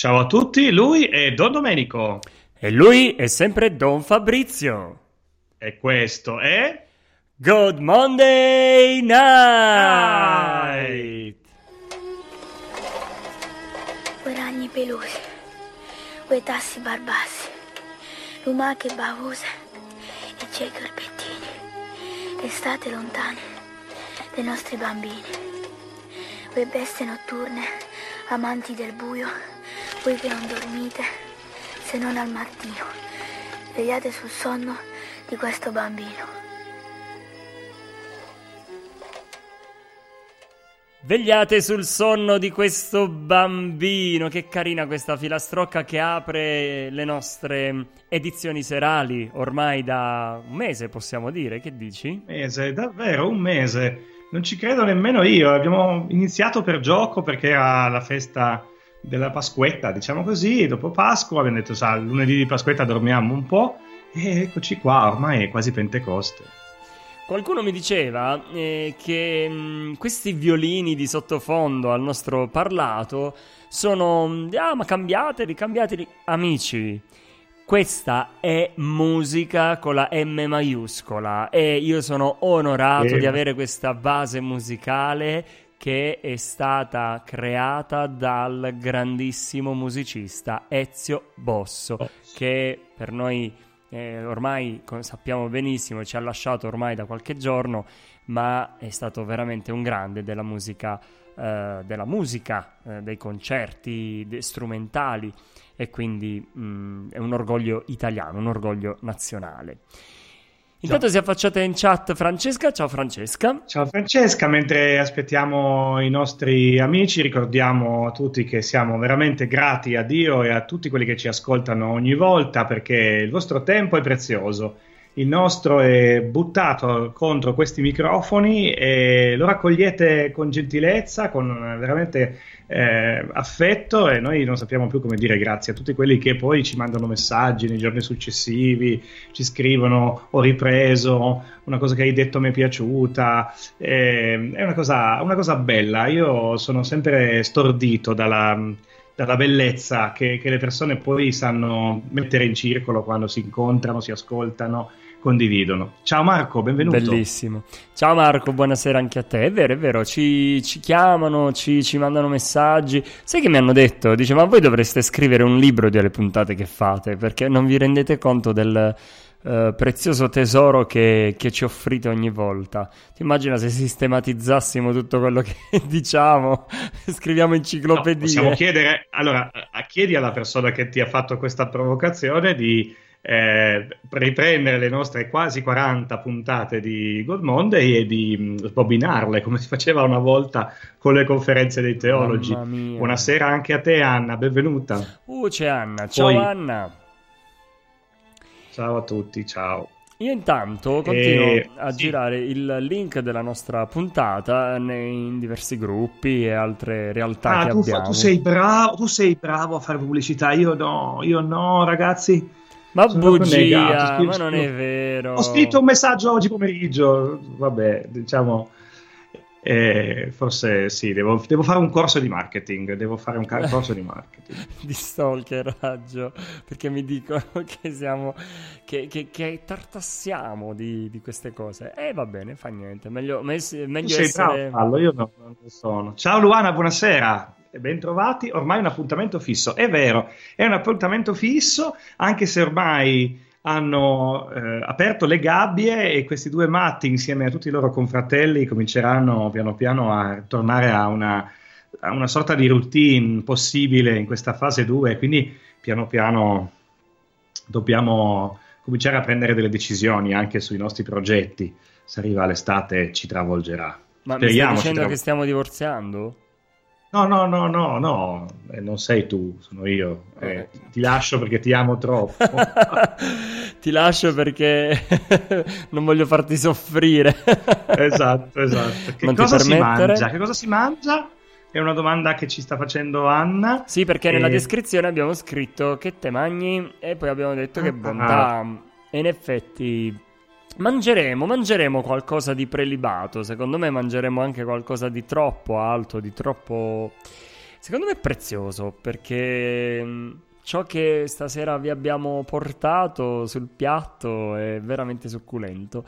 Ciao a tutti, lui è Don Domenico E lui è sempre Don Fabrizio. e questo è Good Monday Night! Quei ragni pelosi, quei tassi barbassi, lumache bavose e ciechi corbettini, l'estate lontane dei nostri bambini, quei bestie notturne, amanti del buio, voi che non dormite se non al mattino, vegliate sul sonno di questo bambino. Vegliate sul sonno di questo bambino. Che carina questa filastrocca che apre le nostre edizioni serali ormai da un mese, possiamo dire. Che dici? mese, davvero un mese. Non ci credo nemmeno io. Abbiamo iniziato per gioco perché era la festa della Pasquetta, diciamo così. Dopo Pasqua abbiamo detto, sa, lunedì di Pasquetta dormiamo un po'. E eccoci qua, ormai è quasi Pentecoste. Qualcuno mi diceva eh, che mh, questi violini di sottofondo al nostro parlato sono. mh, Ah, ma cambiateli, cambiateli. Amici, questa è musica con la M maiuscola e io sono onorato Eh. di avere questa base musicale che è stata creata dal grandissimo musicista Ezio Bosso, che per noi eh, ormai sappiamo benissimo ci ha lasciato ormai da qualche giorno, ma è stato veramente un grande della musica, eh, della musica, eh, dei concerti de- strumentali e quindi mh, è un orgoglio italiano, un orgoglio nazionale. Intanto si è affacciata in chat Francesca, ciao Francesca. Ciao Francesca, mentre aspettiamo i nostri amici, ricordiamo a tutti che siamo veramente grati a Dio e a tutti quelli che ci ascoltano ogni volta perché il vostro tempo è prezioso. Il nostro è buttato contro questi microfoni e lo raccogliete con gentilezza, con eh, veramente eh, affetto e noi non sappiamo più come dire grazie a tutti quelli che poi ci mandano messaggi nei giorni successivi, ci scrivono ho ripreso, una cosa che hai detto mi è piaciuta, eh, è una cosa, una cosa bella, io sono sempre stordito dalla, dalla bellezza che, che le persone poi sanno mettere in circolo quando si incontrano, si ascoltano, condividono. Ciao Marco, benvenuto. Bellissimo. Ciao Marco, buonasera anche a te. È vero, è vero, ci, ci chiamano, ci, ci mandano messaggi. Sai che mi hanno detto? Dice, ma voi dovreste scrivere un libro delle puntate che fate, perché non vi rendete conto del eh, prezioso tesoro che, che ci offrite ogni volta. Ti immagina se sistematizzassimo tutto quello che diciamo, scriviamo No, enciclopedie. possiamo chiedere, allora, a- chiedi alla persona che ti ha fatto questa provocazione di eh, riprendere le nostre quasi 40 puntate di Good Monday e di sbobinarle come si faceva una volta con le conferenze dei teologi. Buonasera anche a te, Anna, benvenuta. Uh, c'è Anna. Ciao Poi- Anna. Ciao a tutti, ciao. Io intanto continuo Eh, a sì. girare il link della nostra puntata in diversi gruppi e altre realtà Ah, che tu, abbiamo. tu sei bravo, tu sei bravo a fare pubblicità, io no, io no, ragazzi. Ma sono bugia, ma non è vero. Ho scritto un messaggio oggi pomeriggio, vabbè, diciamo, eh, forse sì, devo, devo fare un corso di marketing, devo fare un corso di marketing. di stalkeraggio perché mi dicono che siamo che, che, che tartassiamo di, di queste cose e va bene fa niente meglio, me- meglio bravo essere farlo, io no. sono. Ciao Luana, buonasera. Bentrovati, ormai è un appuntamento fisso. È vero, è un appuntamento fisso, anche se ormai hanno eh, aperto le gabbie e questi due matti insieme a tutti i loro confratelli cominceranno piano piano a tornare a una, a una sorta di routine possibile in questa fase 2, quindi piano piano dobbiamo cominciare a prendere delle decisioni anche sui nostri progetti. Se arriva l'estate ci travolgerà. Ma Speriamo, mi stai dicendo tra... che stiamo divorziando? No, no, no, no, no, eh, non sei tu, sono io. Eh, ti lascio perché ti amo troppo. ti lascio perché non voglio farti soffrire. esatto, esatto. Che non cosa si mangia? Che cosa si mangia? È una domanda che ci sta facendo Anna. Sì, perché e... nella descrizione abbiamo scritto che te mangi e poi abbiamo detto ah, che bontà. Ah. E in effetti Mangeremo, mangeremo qualcosa di prelibato. Secondo me mangeremo anche qualcosa di troppo alto, di troppo. Secondo me prezioso perché mm, ciò che stasera vi abbiamo portato sul piatto è veramente succulento.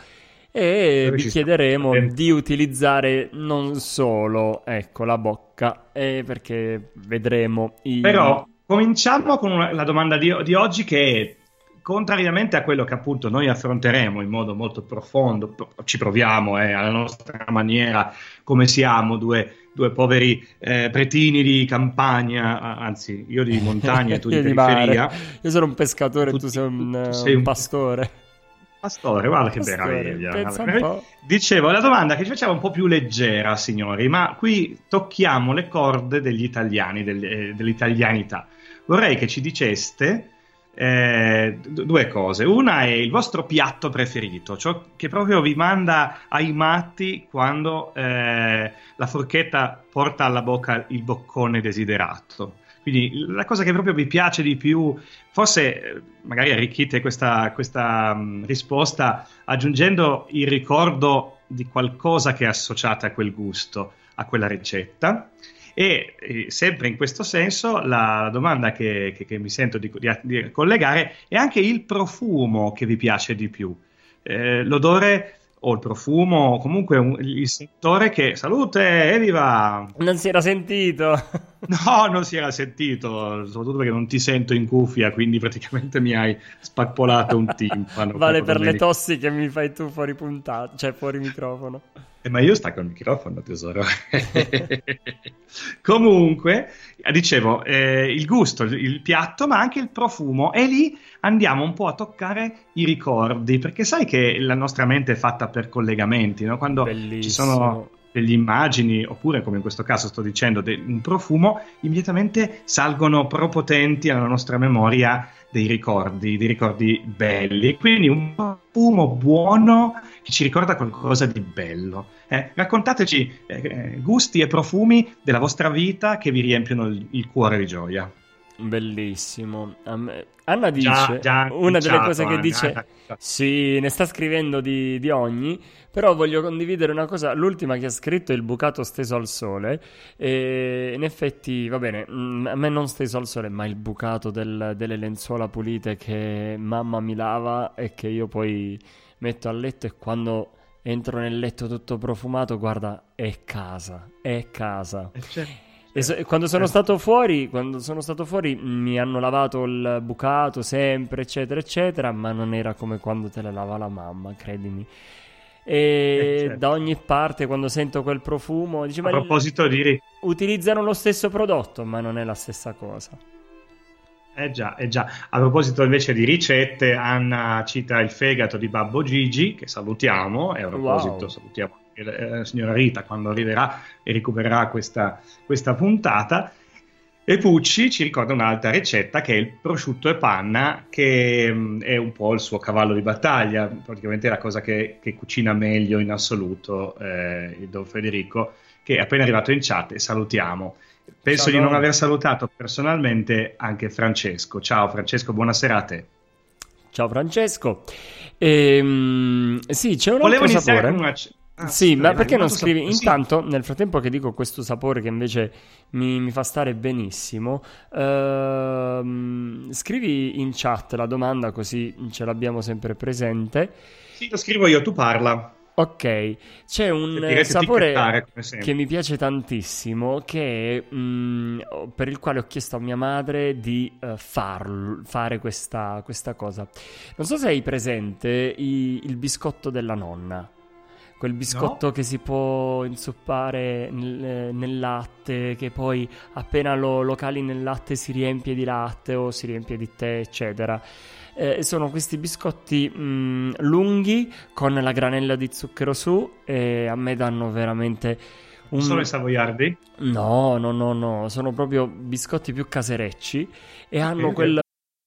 E vi chiederemo di utilizzare non solo ecco, la bocca, eh, perché vedremo. I... Però cominciamo con una, la domanda di, di oggi che è contrariamente a quello che appunto noi affronteremo in modo molto profondo, ci proviamo eh, alla nostra maniera, come siamo, due, due poveri eh, pretini di campagna, anzi io di montagna e tu di periferia. Io sono un pescatore e tu sei un, tu sei un, pastore. Pastore, guarda che meraviglia. Dicevo, la domanda che ci faceva un po' più leggera, signori, ma qui tocchiamo le corde degli italiani, eh, dell'italianità. Vorrei che ci diceste eh, due cose. Una è il vostro piatto preferito, ciò che proprio vi manda ai matti quando eh, la forchetta porta alla bocca il boccone desiderato. Quindi la cosa che proprio vi piace di più, forse eh, magari arricchite questa, questa mh, risposta aggiungendo il ricordo di qualcosa che è associato a quel gusto, a quella ricetta. E eh, sempre in questo senso la domanda che, che, che mi sento di, di, di, collegare è anche il profumo che vi piace di più. Eh, l'odore o il profumo, comunque un, il settore che salute, evviva! Non si era sentito. No, non si era sentito, soprattutto perché non ti sento in cuffia, quindi praticamente mi hai spappolato un timpano. vale per le tossi che mi fai tu fuori puntato, cioè fuori microfono. Eh, ma io stacco il microfono, tesoro. Comunque, dicevo, eh, il gusto, il piatto, ma anche il profumo, e lì andiamo un po' a toccare i ricordi, perché sai che la nostra mente è fatta per collegamenti, no? quando Bellissimo. ci sono delle immagini, oppure come in questo caso sto dicendo, de- un profumo, immediatamente salgono propotenti alla nostra memoria dei ricordi, dei ricordi belli. Quindi un profumo buono che ci ricorda qualcosa di bello. Eh, raccontateci eh, gusti e profumi della vostra vita che vi riempiono il, il cuore di gioia. Bellissimo. Anna dice, già, già una delle cose che dice, sì, ne sta scrivendo di, di, ogni, però voglio condividere una cosa, l'ultima che ha scritto è il bucato steso al sole, e in effetti, va bene, mm, a me non steso al sole, ma il bucato del, delle lenzuola pulite che mamma mi lava e che io poi metto a letto e quando entro nel letto tutto profumato, guarda, è casa, è casa. Eh, certo. So, quando sono stato fuori, quando sono stato fuori mi hanno lavato il bucato sempre, eccetera, eccetera, ma non era come quando te la lava la mamma, credimi. E eh, certo. da ogni parte, quando sento quel profumo, dice, a proposito di... Utilizzano lo stesso prodotto, ma non è la stessa cosa. Eh già, eh già. A proposito invece di ricette, Anna cita il fegato di Babbo Gigi, che salutiamo, e a proposito wow. salutiamo la signora Rita quando arriverà e recupererà questa, questa puntata. E Pucci ci ricorda un'altra ricetta che è il prosciutto e panna, che mm, è un po' il suo cavallo di battaglia, praticamente è la cosa che, che cucina meglio in assoluto eh, il Don Federico, che è appena arrivato in chat e salutiamo. Penso Ciao, di non aver salutato personalmente anche Francesco. Ciao Francesco, buonasera a te. Ciao Francesco. Ehm, sì, c'è un Volevo altro sapore. Una... Ah, sì, ma perché non scrivi? Sap- Intanto, nel frattempo che dico questo sapore che invece mi, mi fa stare benissimo, ehm, scrivi in chat la domanda così ce l'abbiamo sempre presente. Sì, lo scrivo io, tu parla. Ok, c'è un sapore che mi piace tantissimo, che è, mm, per il quale ho chiesto a mia madre di uh, far, fare questa, questa, cosa. Non so se hai presente i, il biscotto della nonna. Quel biscotto no? che si può inzuppare nel, nel, latte, che poi appena lo, lo cali nel latte si riempie di latte o si riempie di tè, eccetera eh, sono questi biscotti mh, mm, lunghi con la granella di zucchero su e a me danno veramente un... Sono i savoiardi? No, no, no, no, sono proprio biscotti più caserecci e hanno quel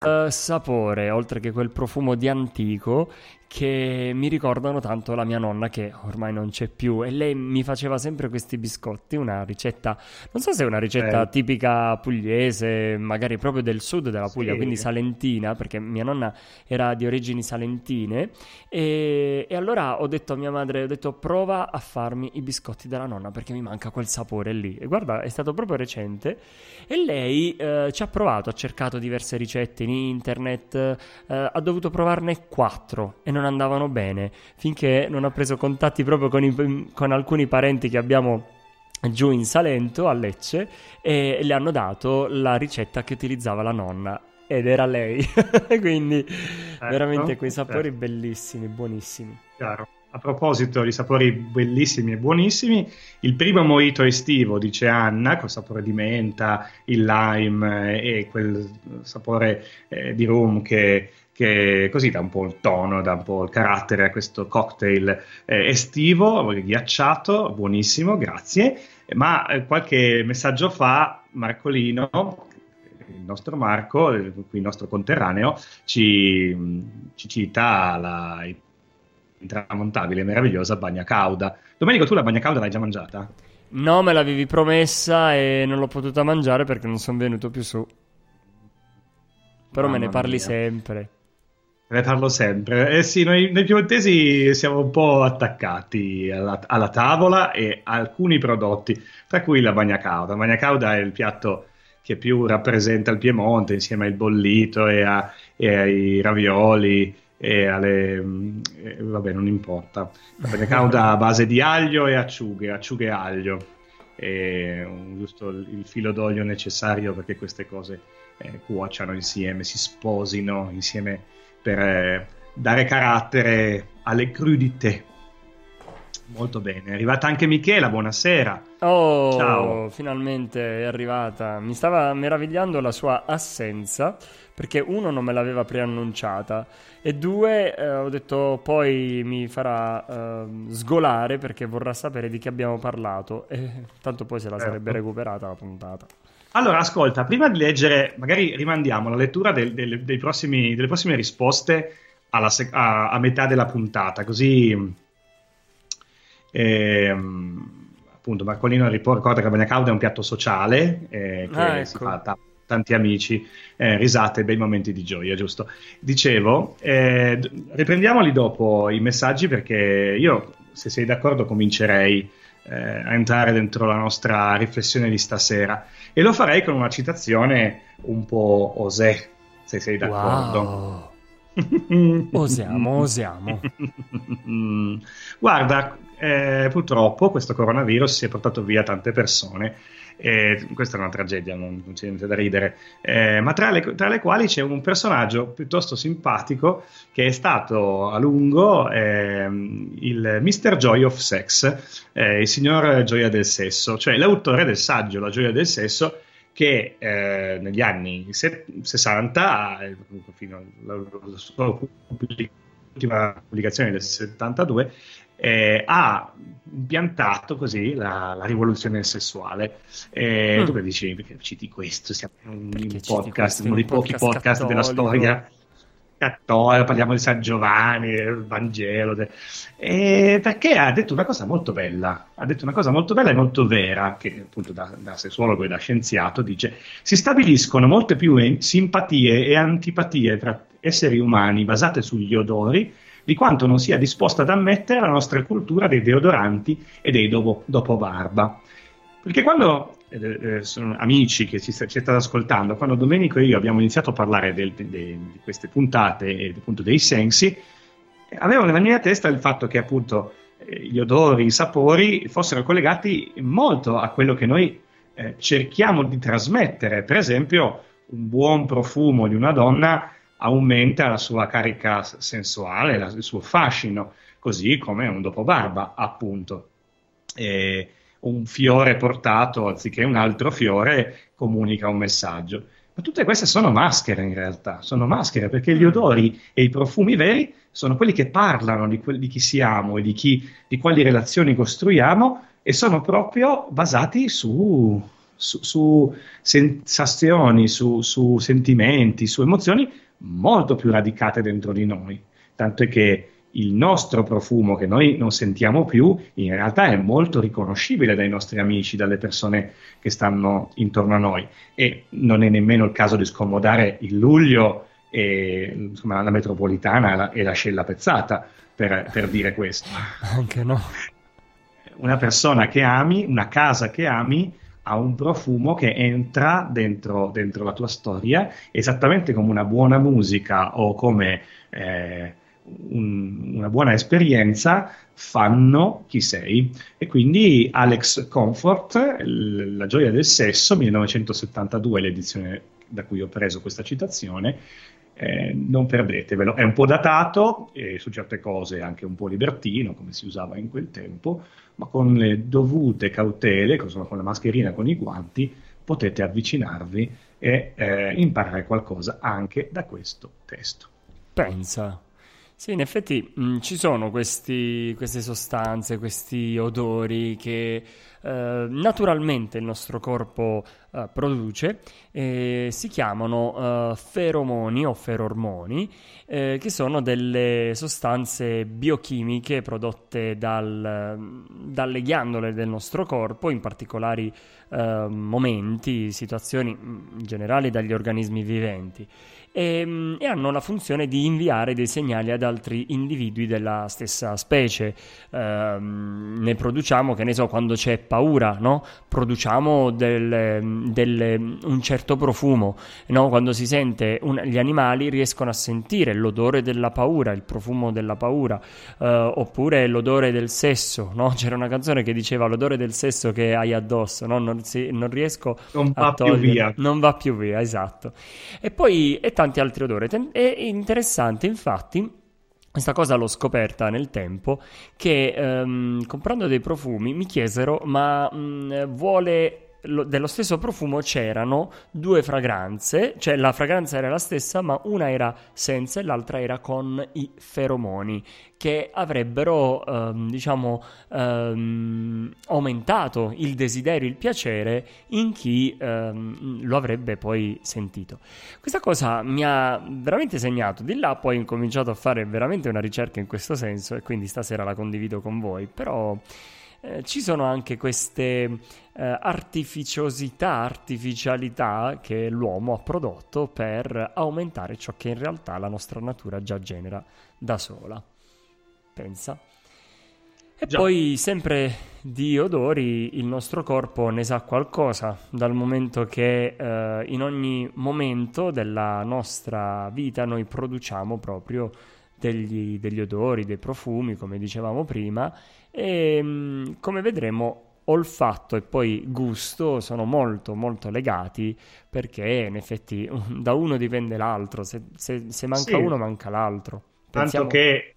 Uh, sapore, oltre che quel profumo di antico, che mi ricordano tanto la mia nonna che ormai non c'è più e lei mi faceva sempre questi biscotti, una ricetta, non so se è una ricetta eh. tipica pugliese, magari proprio del sud della Puglia, sì. quindi salentina, perché mia nonna era di origini salentine e, e, allora ho detto a mia madre, ho detto prova a farmi i biscotti della nonna perché mi manca quel sapore lì e guarda è stato proprio recente e lei eh, ci ha provato, ha cercato diverse ricette in internet, eh, ha dovuto provarne quattro e non non andavano bene, finché non ho preso contatti proprio con, i, con alcuni parenti che abbiamo giù in Salento, a Lecce, e le hanno dato la ricetta che utilizzava la nonna. Ed era lei, quindi certo, veramente quei sapori certo. bellissimi, buonissimi. Chiaro. A proposito di sapori bellissimi e buonissimi, il primo mojito estivo, dice Anna, col sapore di menta, il lime e quel sapore eh, di rum che che così dà un po' il tono, dà un po' il carattere a questo cocktail eh, estivo, ghiacciato, buonissimo, grazie. Ma eh, qualche messaggio fa Marcolino, il nostro Marco, il nostro conterraneo, ci, ci cita la intramontabile, meravigliosa bagna cauda. Domenico, tu la bagna cauda l'hai già mangiata? No, me l'avevi promessa e non l'ho potuta mangiare perché non sono venuto più su. Però Mamma me ne parli mia. sempre. Ne parlo sempre. Eh sì, noi, noi piemontesi siamo un po' attaccati alla, alla, tavola e a alcuni prodotti, tra cui la bagna cauda. La bagna cauda è il piatto che più rappresenta il Piemonte insieme al bollito e, a, e ai ravioli e alle... Eh, vabbè, non importa. La bagna cauda a base di aglio e acciughe, acciughe e aglio. E giusto il, il filo d'olio necessario perché queste cose eh, cuociano insieme, si sposino insieme per eh, dare carattere alle crudité. Molto bene, è arrivata anche Michela, buonasera. Oh, Ciao. finalmente è arrivata. Mi stava meravigliando la sua assenza perché uno non me l'aveva preannunciata e due eh, ho detto poi mi farà eh, sgolare perché vorrà sapere di che abbiamo parlato e tanto poi se la certo. sarebbe recuperata la puntata. Allora, ascolta, prima di leggere, magari rimandiamo la lettura del, del, prossimi, delle prossime risposte sec- a, a, metà della puntata, così ehm, appunto Marcolino ricorda che Bagna Cauda è un piatto sociale eh, che ah, ecco. si fa t- tanti amici, eh, risate, bei momenti di gioia, giusto? Dicevo, eh, riprendiamoli dopo i messaggi perché io, se sei d'accordo, comincerei eh, a entrare dentro la nostra riflessione di stasera. E lo farei con una citazione un po' osè, se sei d'accordo. Wow. osiamo, osiamo. Guarda, eh, purtroppo questo coronavirus si è portato via tante persone eh, questa è una tragedia, non, non c'è niente da ridere, eh, ma tra le, tra le, quali c'è un personaggio piuttosto simpatico che è stato a lungo eh, il Mr. Joy of Sex, eh, il signor Gioia del Sesso, cioè l'autore del saggio La gioia del sesso che eh, negli anni 60, eh, fino alla sua pubblicazione del 72, eh, ha impiantato così la, la rivoluzione sessuale. Eh, mm. Tu che dici, perché citi questo? Siamo in un podcast, uno dei pochi podcast, della storia cattolica, parliamo di San Giovanni, del Vangelo. De... E perché ha detto una cosa molto bella, ha detto una cosa molto bella e molto vera, che appunto da, da sessuologo e da scienziato dice, si stabiliscono molte più simpatie e antipatie tra esseri umani basate sugli odori di quanto non sia disposta ad ammettere la nostra cultura dei deodoranti e dei dopo, dopo barba. Perché quando eh, eh, sono amici che ci, ci state ascoltando, quando Domenico e io abbiamo iniziato a parlare del, de, de, di queste puntate e appunto dei sensi, avevo nella mia testa il fatto che appunto eh, gli odori, i sapori fossero collegati molto a quello che noi eh, cerchiamo di trasmettere. Per esempio, un buon profumo di una donna aumenta la sua carica sensuale, la, il suo fascino, così come un dopobarba, appunto. E un fiore portato anziché un altro fiore comunica un messaggio. Ma tutte queste sono maschere in realtà, sono maschere perché gli odori e i profumi veri sono quelli che parlano di, que- di chi siamo e di, chi, di quali relazioni costruiamo e sono proprio basati su, su, su sensazioni, su, su sentimenti, su emozioni molto più radicate dentro di noi, tanto è che il nostro profumo che noi non sentiamo più in realtà è molto riconoscibile dai nostri amici, dalle persone che stanno intorno a noi e non è nemmeno il caso di scomodare il luglio e insomma, la metropolitana e la, e la scella pezzata per, per dire questo. Anche no. Una persona che ami, una casa che ami, ha un profumo che entra dentro, dentro, la tua storia, esattamente come una buona musica o come eh, un, una buona esperienza fanno chi sei. E quindi Alex Comfort, l- La gioia del sesso, 1972, l'edizione da cui ho preso questa citazione, eh, non perdetevelo. È un po' datato e su certe cose anche un po' libertino, come si usava in quel tempo, ma con le dovute cautele, con la mascherina, con i guanti, potete avvicinarvi e eh, imparare qualcosa anche da questo testo. Pensa. Sì, in effetti mh, mm, ci sono questi, queste sostanze, questi odori che eh, naturalmente il nostro corpo eh, produce, eh, si chiamano eh, feromoni o ferormoni, eh, che sono delle sostanze biochimiche prodotte dal, dalle ghiandole del nostro corpo, in particolari eh, momenti, situazioni mm, in generale dagli organismi viventi e, ehm, e, hanno la funzione di inviare dei segnali ad altri individui della stessa specie. Eh, ne produciamo, che ne so, quando c'è paura, no? produciamo del, del, un certo profumo, no? quando si sente, un, gli animali riescono a sentire l'odore della paura, il profumo della paura, eh, oppure l'odore del sesso, no? c'era una canzone che diceva l'odore del sesso che hai addosso, non, si, non, riesco non a togliere, non va più via, esatto. E poi è tanti altri odori. È interessante, infatti, questa cosa l'ho scoperta nel tempo che um, comprando dei profumi mi chiesero ma um, vuole lo, dello stesso profumo c'erano due fragranze, cioè la fragranza era la stessa, ma una era senza e l'altra era con i feromoni, che avrebbero, ehm, diciamo, ehm, aumentato il desiderio, il piacere in chi ehm, lo avrebbe poi sentito. Questa cosa mi ha veramente segnato, di là poi ho incominciato a fare veramente una ricerca in questo senso e quindi stasera la condivido con voi, però... Eh, ci sono anche queste eh, artificiosità, artificialità che l'uomo ha prodotto per aumentare ciò che in realtà la nostra natura già genera da sola. Pensa. E Già. poi sempre di odori il nostro corpo ne sa qualcosa, dal momento che eh, in ogni momento della nostra vita noi produciamo proprio degli, degli odori, dei profumi, come dicevamo prima, e mm, come vedremo olfatto e poi gusto sono molto molto legati perché in effetti da uno dipende l'altro, se, se, se manca sì. uno manca l'altro. Pensiamo... Tanto, che,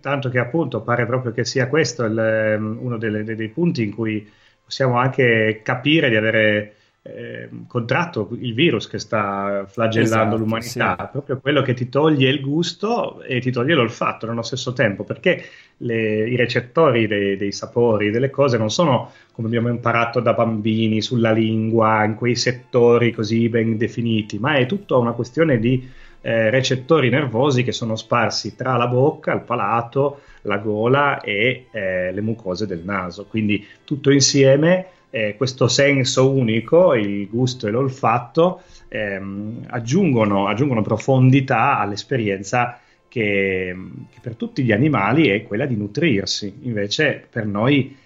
tanto che appunto pare proprio che sia questo il, ehm, uno delle, dei punti in cui possiamo anche capire di avere eh, contratto il virus che sta flagellando esatto, l'umanità, sì. proprio quello che ti toglie il gusto e ti toglie l'olfatto nello stesso tempo, perché le, i recettori dei, dei, sapori, delle cose non sono come abbiamo imparato da bambini sulla lingua, in quei settori così ben definiti, ma è tutta una questione di eh, recettori nervosi che sono sparsi tra la bocca, il palato, la gola e eh, le mucose del naso. Quindi tutto insieme eh, questo senso unico, il gusto e l'olfatto, ehm, aggiungono, aggiungono, profondità all'esperienza che, che, per tutti gli animali è quella di nutrirsi. Invece per noi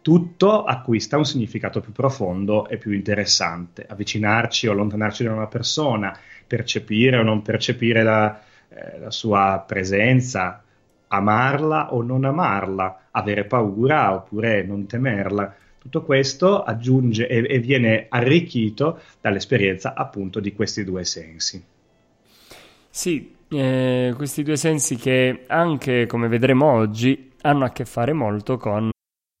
tutto acquista un significato più profondo e più interessante. Avvicinarci o allontanarci da una persona, percepire o non percepire la, eh, la sua presenza, amarla o non amarla, avere paura oppure non temerla tutto questo aggiunge e, e viene arricchito dall'esperienza appunto di questi due sensi. Sì, eh, questi due sensi che anche come vedremo oggi hanno a che fare molto con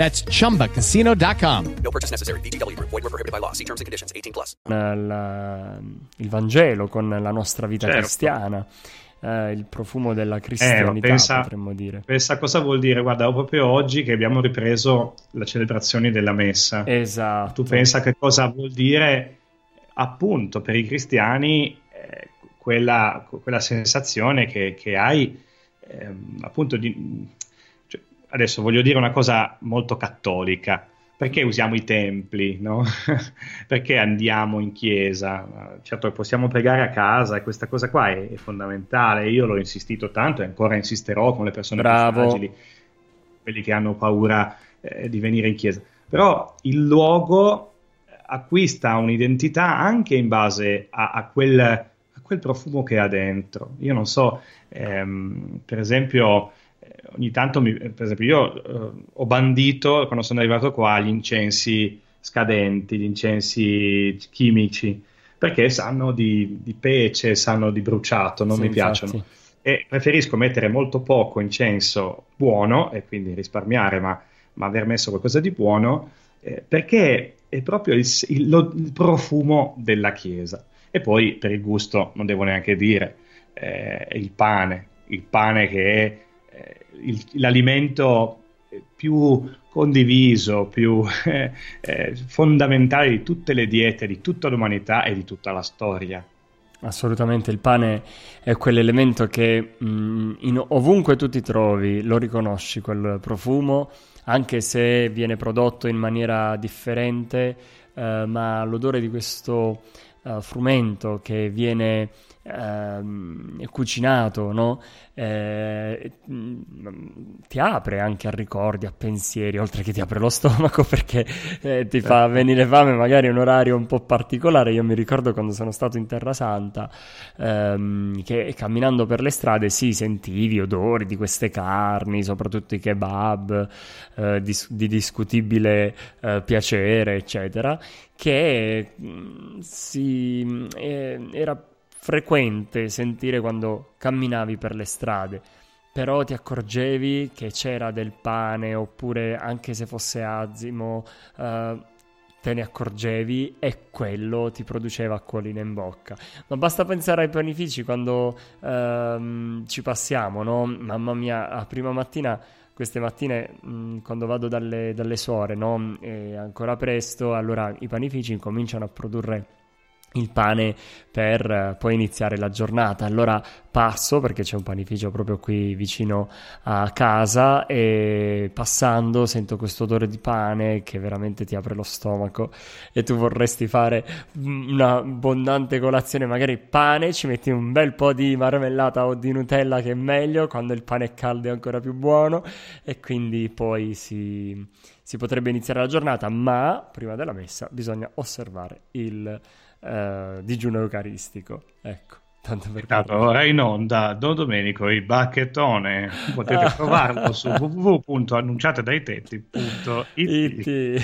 That's chumbacasino.com. No purchase necessary. BGW. Void were prohibited by law. See terms and conditions 18 plus. La, il Vangelo con la nostra vita certo. cristiana. Eh, il profumo della eh, cristianità, eh, pensa, potremmo dire. Pensa cosa vuol dire, guarda, proprio oggi che abbiamo ripreso le celebrazioni della messa. Esatto. Tu pensa che cosa vuol dire, appunto, per i cristiani, eh, quella, quella, sensazione che, che hai, ehm, appunto, di adesso voglio dire una cosa molto cattolica. Perché usiamo i templi, no? Perché andiamo in chiesa? Certo, possiamo pregare a casa e questa cosa qua è, è fondamentale. Io l'ho insistito tanto e ancora insisterò con le persone Bravo. più fragili, quelli che hanno paura eh, di venire in chiesa. Però il luogo acquista un'identità anche in base a, a, quel, a quel, profumo che ha dentro. Io non so, ehm, per esempio ogni tanto, mi, per esempio, io eh, ho bandito quando sono arrivato qua gli incensi scadenti, gli incensi chimici, perché sanno di, di pece, sanno di bruciato, non sì, mi piacciono. E preferisco mettere molto poco incenso buono e quindi risparmiare, ma, ma aver messo qualcosa di buono, eh, perché è proprio il, il, lo, il, profumo della chiesa. E poi per il gusto non devo neanche dire, eh, il pane, il pane che è il, l'alimento più condiviso, più eh, eh, fondamentale di tutte le diete, di tutta l'umanità e di tutta la storia. Assolutamente, il pane è quell'elemento che mh, mm, in, ovunque tu ti trovi lo riconosci, quel profumo, anche se viene prodotto in maniera differente, eh, ma l'odore di questo uh, frumento che viene ehm, cucinato, no? Eh, ti apre anche a ricordi, a pensieri, oltre che ti apre lo stomaco perché eh, ti fa certo. venire fame magari un orario un po' particolare. Io mi ricordo quando sono stato in Terra Santa ehm, che camminando per le strade sì, sentivi odori di queste carni, soprattutto i kebab eh, di, di, discutibile eh, piacere, eccetera, che mm, si, eh, era frequente sentire quando camminavi per le strade, però ti accorgevi che c'era del pane oppure anche se fosse azimo, uh, te ne accorgevi e quello ti produceva acquolina in bocca. Ma basta pensare ai panifici quando uh, ci passiamo, no? Mamma mia, a prima mattina queste mattine mh, quando vado dalle, dalle suore, no? Ancora presto, allora i panifici cominciano a produrre il pane per eh, poi iniziare la giornata. Allora passo perché c'è un panificio proprio qui vicino a casa e passando sento questo odore di pane che veramente ti apre lo stomaco e tu vorresti fare una abbondante colazione, magari pane, ci metti un bel po' di marmellata o di Nutella che è meglio, quando il pane è caldo è ancora più buono e quindi poi si, si potrebbe iniziare la giornata, ma prima della messa bisogna osservare il eh, digiuno eucaristico. Ecco. Tanto per Tanto, ora in onda Don Domenico il bacchettone potete ah. trovarlo su www.annunciatedaitetri.it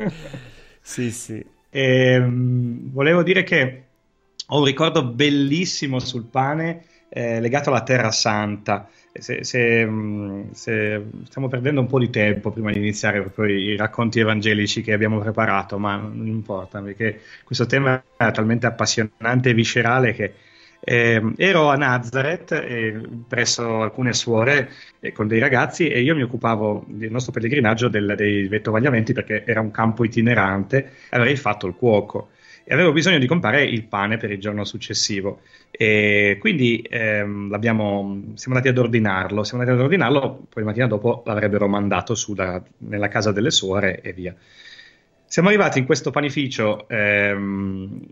sì sì e, um, volevo dire che ho un ricordo bellissimo sul pane eh, legato alla Terra Santa se, se, mm, se, stiamo perdendo un po' di tempo prima di iniziare proprio i racconti evangelici che abbiamo preparato, ma non importa perché questo tema è talmente appassionante e viscerale che eh, ero a Nazareth eh, presso alcune suore eh, con dei ragazzi e io mi occupavo del nostro pellegrinaggio del, dei vettovagliamenti perché era un campo itinerante e avrei fatto il cuoco e avevo bisogno di comprare il pane per il giorno successivo. E quindi ehm, siamo andati ad ordinarlo, siamo andati ad ordinarlo, poi mattina dopo l'avrebbero mandato su da, nella casa delle suore e via. Siamo arrivati in questo panificio ehm,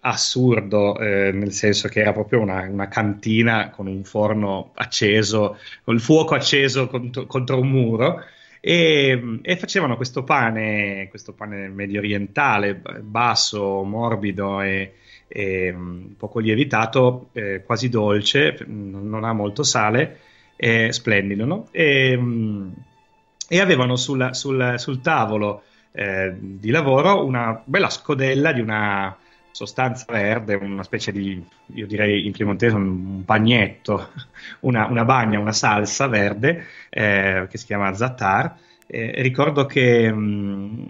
assurdo, eh, nel senso che era proprio una, una, cantina con un forno acceso, con il fuoco acceso contro, contro un muro e, e, facevano questo pane, questo pane medio orientale, basso, morbido e, e um, poco lievitato, eh, quasi dolce, non ha molto sale, è splendido, no? E, um, e avevano sul, sul, sul tavolo eh, di lavoro una bella scodella di una sostanza verde, una specie di, io direi in piemontese, un, pagnetto, una, una, bagna, una salsa verde eh, che si chiama Zatar. Eh, ricordo che, mh, mm,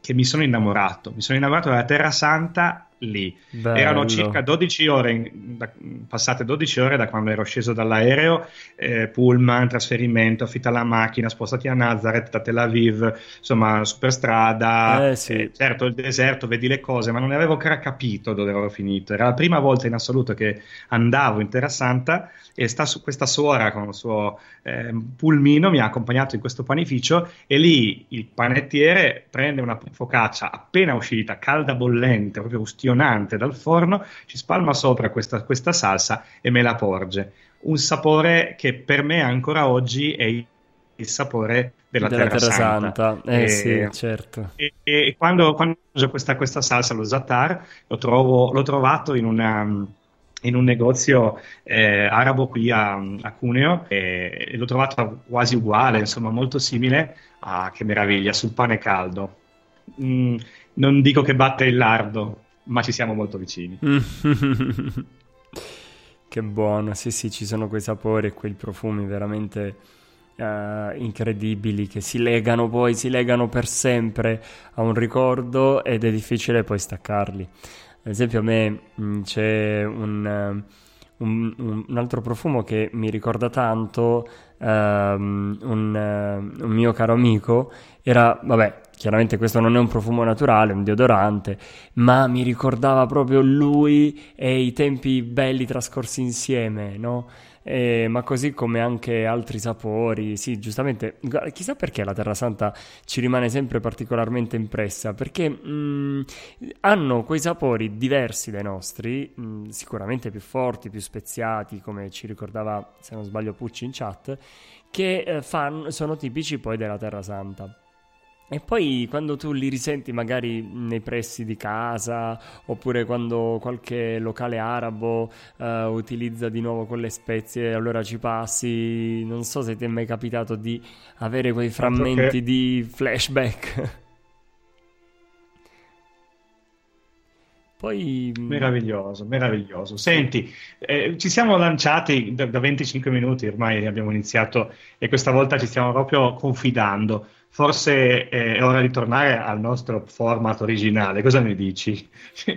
che, mi sono innamorato, mi sono innamorato della Terra Santa lì. Bello. Erano circa 12 ore, da, passate 12 ore da quando ero sceso dall'aereo, eh, pullman, trasferimento, affitta la macchina, spostati a Nazareth, da Tel Aviv, insomma, superstrada, eh, sì. eh, certo il deserto, vedi le cose, ma non ne avevo ancora capito dove ero finito. Era la prima volta in assoluto che andavo in Terra Santa e sta su questa suora con il suo eh, pulmino mi ha accompagnato in questo panificio e lì il panettiere prende una focaccia appena uscita, calda bollente, proprio ustionante dal forno, ci spalma sopra questa, questa salsa e me la porge. Un sapore che per me ancora oggi è il sapore della, della Terra, Terra Santa. Santa. Eh e, sì, certo. E, e quando, quando uso questa, questa, salsa, lo zatar, lo, trovo, l'ho trovato in una in un negozio eh, arabo qui a, a Cuneo e, e, l'ho trovato quasi uguale, insomma molto simile. Ah, che meraviglia, sul pane caldo. Mm, non dico che batte il lardo, ma ci siamo molto vicini. che buono, sì sì, ci sono quei sapori e quei profumi veramente uh, incredibili che si legano poi, si legano per sempre a un ricordo ed è difficile poi staccarli. Ad esempio a me mh, mm, c'è un, uh, un, un, altro profumo che mi ricorda tanto, uh, un, uh, un, mio caro amico, era, vabbè, chiaramente questo non è un profumo naturale, è un deodorante, ma mi ricordava proprio lui e i tempi belli trascorsi insieme, no? Eh, ma così come anche altri sapori. Sì, giustamente, chissà perché la Terra Santa ci rimane sempre particolarmente impressa, perché mh, mm, hanno quei sapori diversi dai nostri, mh, mm, sicuramente più forti, più speziati, come ci ricordava, se non sbaglio, Pucci in chat, che eh, fanno, sono tipici poi della Terra Santa. E poi quando tu li risenti magari nei pressi di casa oppure quando qualche locale arabo uh, utilizza di nuovo quelle spezie allora ci passi, non so se ti è mai capitato di avere quei frammenti che... di flashback. Poi... Meraviglioso, meraviglioso. Senti, eh, ci siamo lanciati da, da 25 minuti, ormai abbiamo iniziato e questa volta ci stiamo proprio confidando forse è ora di tornare al nostro format originale. Cosa ne dici?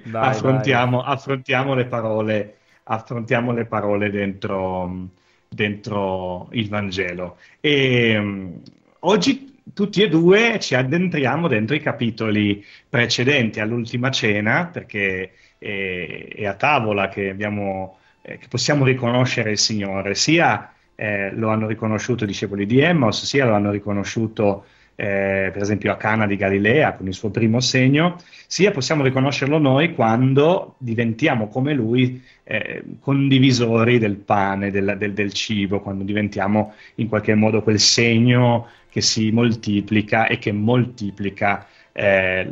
Vai, affrontiamo, vai. affrontiamo, le parole, affrontiamo le parole dentro, dentro il Vangelo. E um, oggi tutti e due ci addentriamo dentro i capitoli precedenti all'ultima cena, perché è, è a tavola che, abbiamo, eh, che possiamo riconoscere il Signore. Sia eh, lo hanno riconosciuto i discepoli di Emmaus, sia lo hanno riconosciuto eh, per esempio a Cana di Galilea con il suo primo segno, sia possiamo riconoscerlo noi quando diventiamo come lui eh, condivisori del pane, del, del, del, cibo, quando diventiamo in qualche modo quel segno che si moltiplica e che moltiplica eh,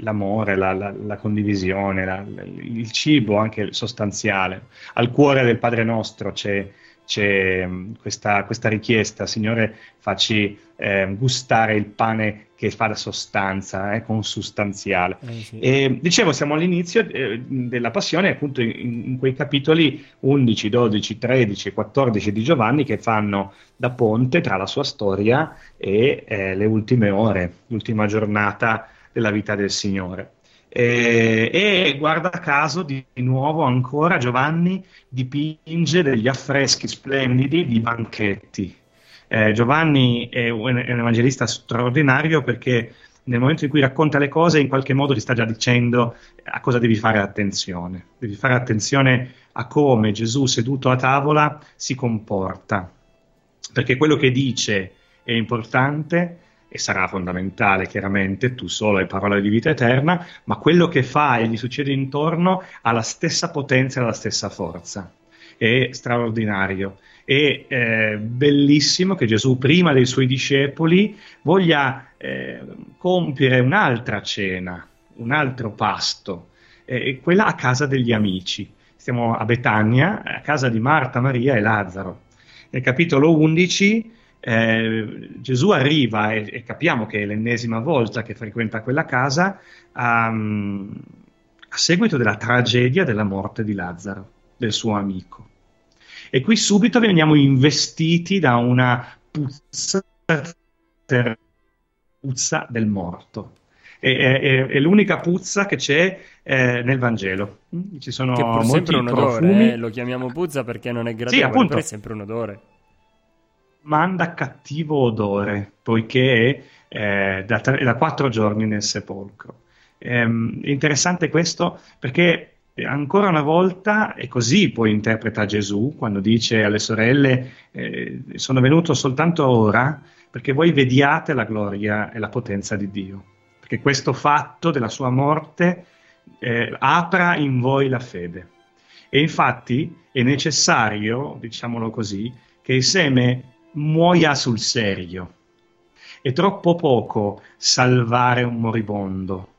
l'amore, la, la, la condivisione, la, il cibo anche sostanziale. Al cuore del Padre nostro c'è c'è questa, questa, richiesta, Signore, facci eh, gustare il pane che fa la sostanza, eh, consustanziale. Eh sì. e, dicevo, siamo all'inizio eh, della passione, appunto in, in, quei capitoli 11, 12, 13 e 14 di Giovanni che fanno da ponte tra la sua storia e eh, le ultime ore, l'ultima giornata della vita del Signore. Eh, e guarda caso di, nuovo ancora Giovanni dipinge degli affreschi splendidi di banchetti. Eh, Giovanni è un, è un, evangelista straordinario perché nel momento in cui racconta le cose in qualche modo ti sta già dicendo a cosa devi fare attenzione. Devi fare attenzione a come Gesù seduto a tavola si comporta, perché quello che dice è importante, e sarà fondamentale chiaramente, tu solo hai parole di vita eterna, ma quello che fa e gli succede intorno ha la stessa potenza e la stessa forza. È straordinario. È eh, bellissimo che Gesù, prima dei suoi discepoli, voglia eh, compiere un'altra cena, un altro pasto, eh, quella a casa degli amici. Stiamo a Betania, a casa di Marta, Maria e Lazzaro. Nel capitolo 11 eh, Gesù arriva e, e, capiamo che è l'ennesima volta che frequenta quella casa um, a seguito della tragedia della morte di Lazzaro, del suo amico. E qui subito veniamo investiti da una puzza, puzza del morto. È, è, è, l'unica puzza che c'è eh, nel Vangelo. Ci sono che molti sempre un odore, eh? lo chiamiamo puzza perché non è gradevole, sì, appunto. però è sempre un odore manda cattivo odore, poiché è eh, da, tre, da, quattro giorni nel sepolcro. Ehm, è interessante questo perché ancora una volta, e così poi interpreta Gesù quando dice alle sorelle, eh, sono venuto soltanto ora perché voi vediate la gloria e la potenza di Dio, perché questo fatto della sua morte eh, apra in voi la fede. E infatti è necessario, diciamolo così, che il seme muoia sul serio. È troppo poco salvare un moribondo.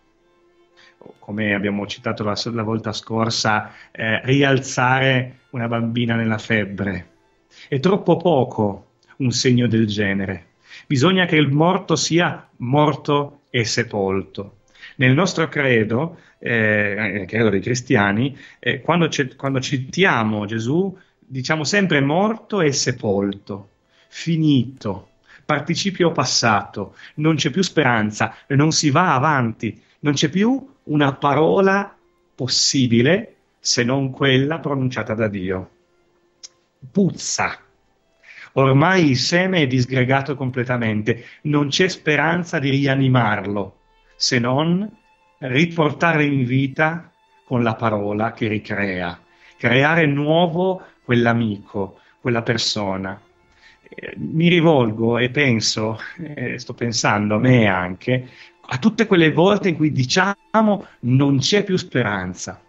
Come abbiamo citato la, la volta scorsa, eh, rialzare una bambina nella febbre. È troppo poco un segno del genere. Bisogna che il morto sia morto e sepolto. Nel nostro credo, eh, credo dei cristiani, eh, quando, quando citiamo Gesù, diciamo sempre morto e sepolto finito, participio passato, non c'è più speranza, non si va avanti, non c'è più una parola possibile se non quella pronunciata da Dio. Puzza. Ormai il seme è disgregato completamente, non c'è speranza di rianimarlo, se non riportare in vita con la parola che ricrea, creare nuovo quell'amico, quella persona. Eh, mi rivolgo e penso, eh, sto pensando a me anche, a tutte quelle volte in cui diciamo non c'è più speranza.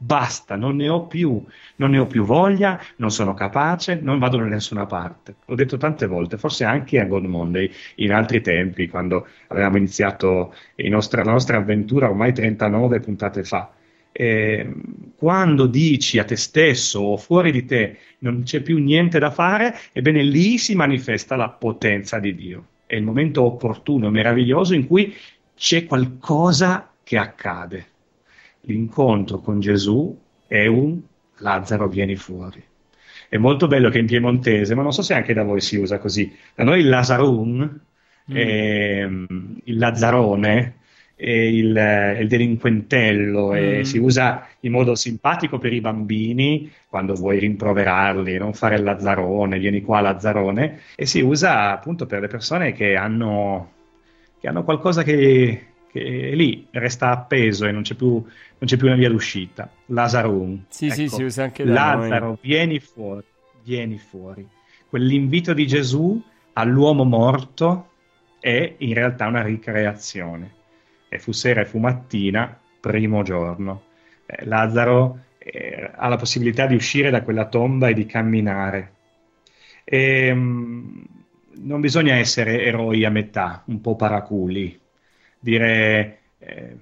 Basta, non ne ho più, non ne ho più voglia, non sono capace, non vado da nessuna parte. L'ho detto tante volte, forse anche a God Monday, in altri tempi, quando avevamo iniziato nostri, la nostra avventura ormai 39 puntate fa. Eh, quando dici a te stesso o fuori di te non c'è più niente da fare, ebbene lì si manifesta la potenza di Dio. È il momento opportuno, meraviglioso in cui c'è qualcosa che accade l'incontro con Gesù è un Lazzaro vieni fuori. È molto bello che in piemontese, ma non so se anche da voi si usa così. Da noi il Lazarun, mm. è, il Lazzarone, il, è il delinquentello mm. e si usa in modo simpatico per i bambini quando vuoi rimproverarli, non fare il Lazzarone, vieni qua Lazzarone, e si usa appunto per le persone che hanno, che hanno qualcosa che, che lì, resta appeso e non c'è più, non c'è più una via d'uscita. Lazarum. Sì, ecco. sì, si usa anche da Lazzaro, noi. vieni fuori, vieni fuori. Quell'invito di Gesù all'uomo morto è in realtà una ricreazione. E fu sera e fu mattina, primo giorno. Eh, Lazzaro eh, ha la possibilità di uscire da quella tomba e di camminare. E, ehm, mh, non bisogna essere eroi a metà, un po' paraculi dire eh,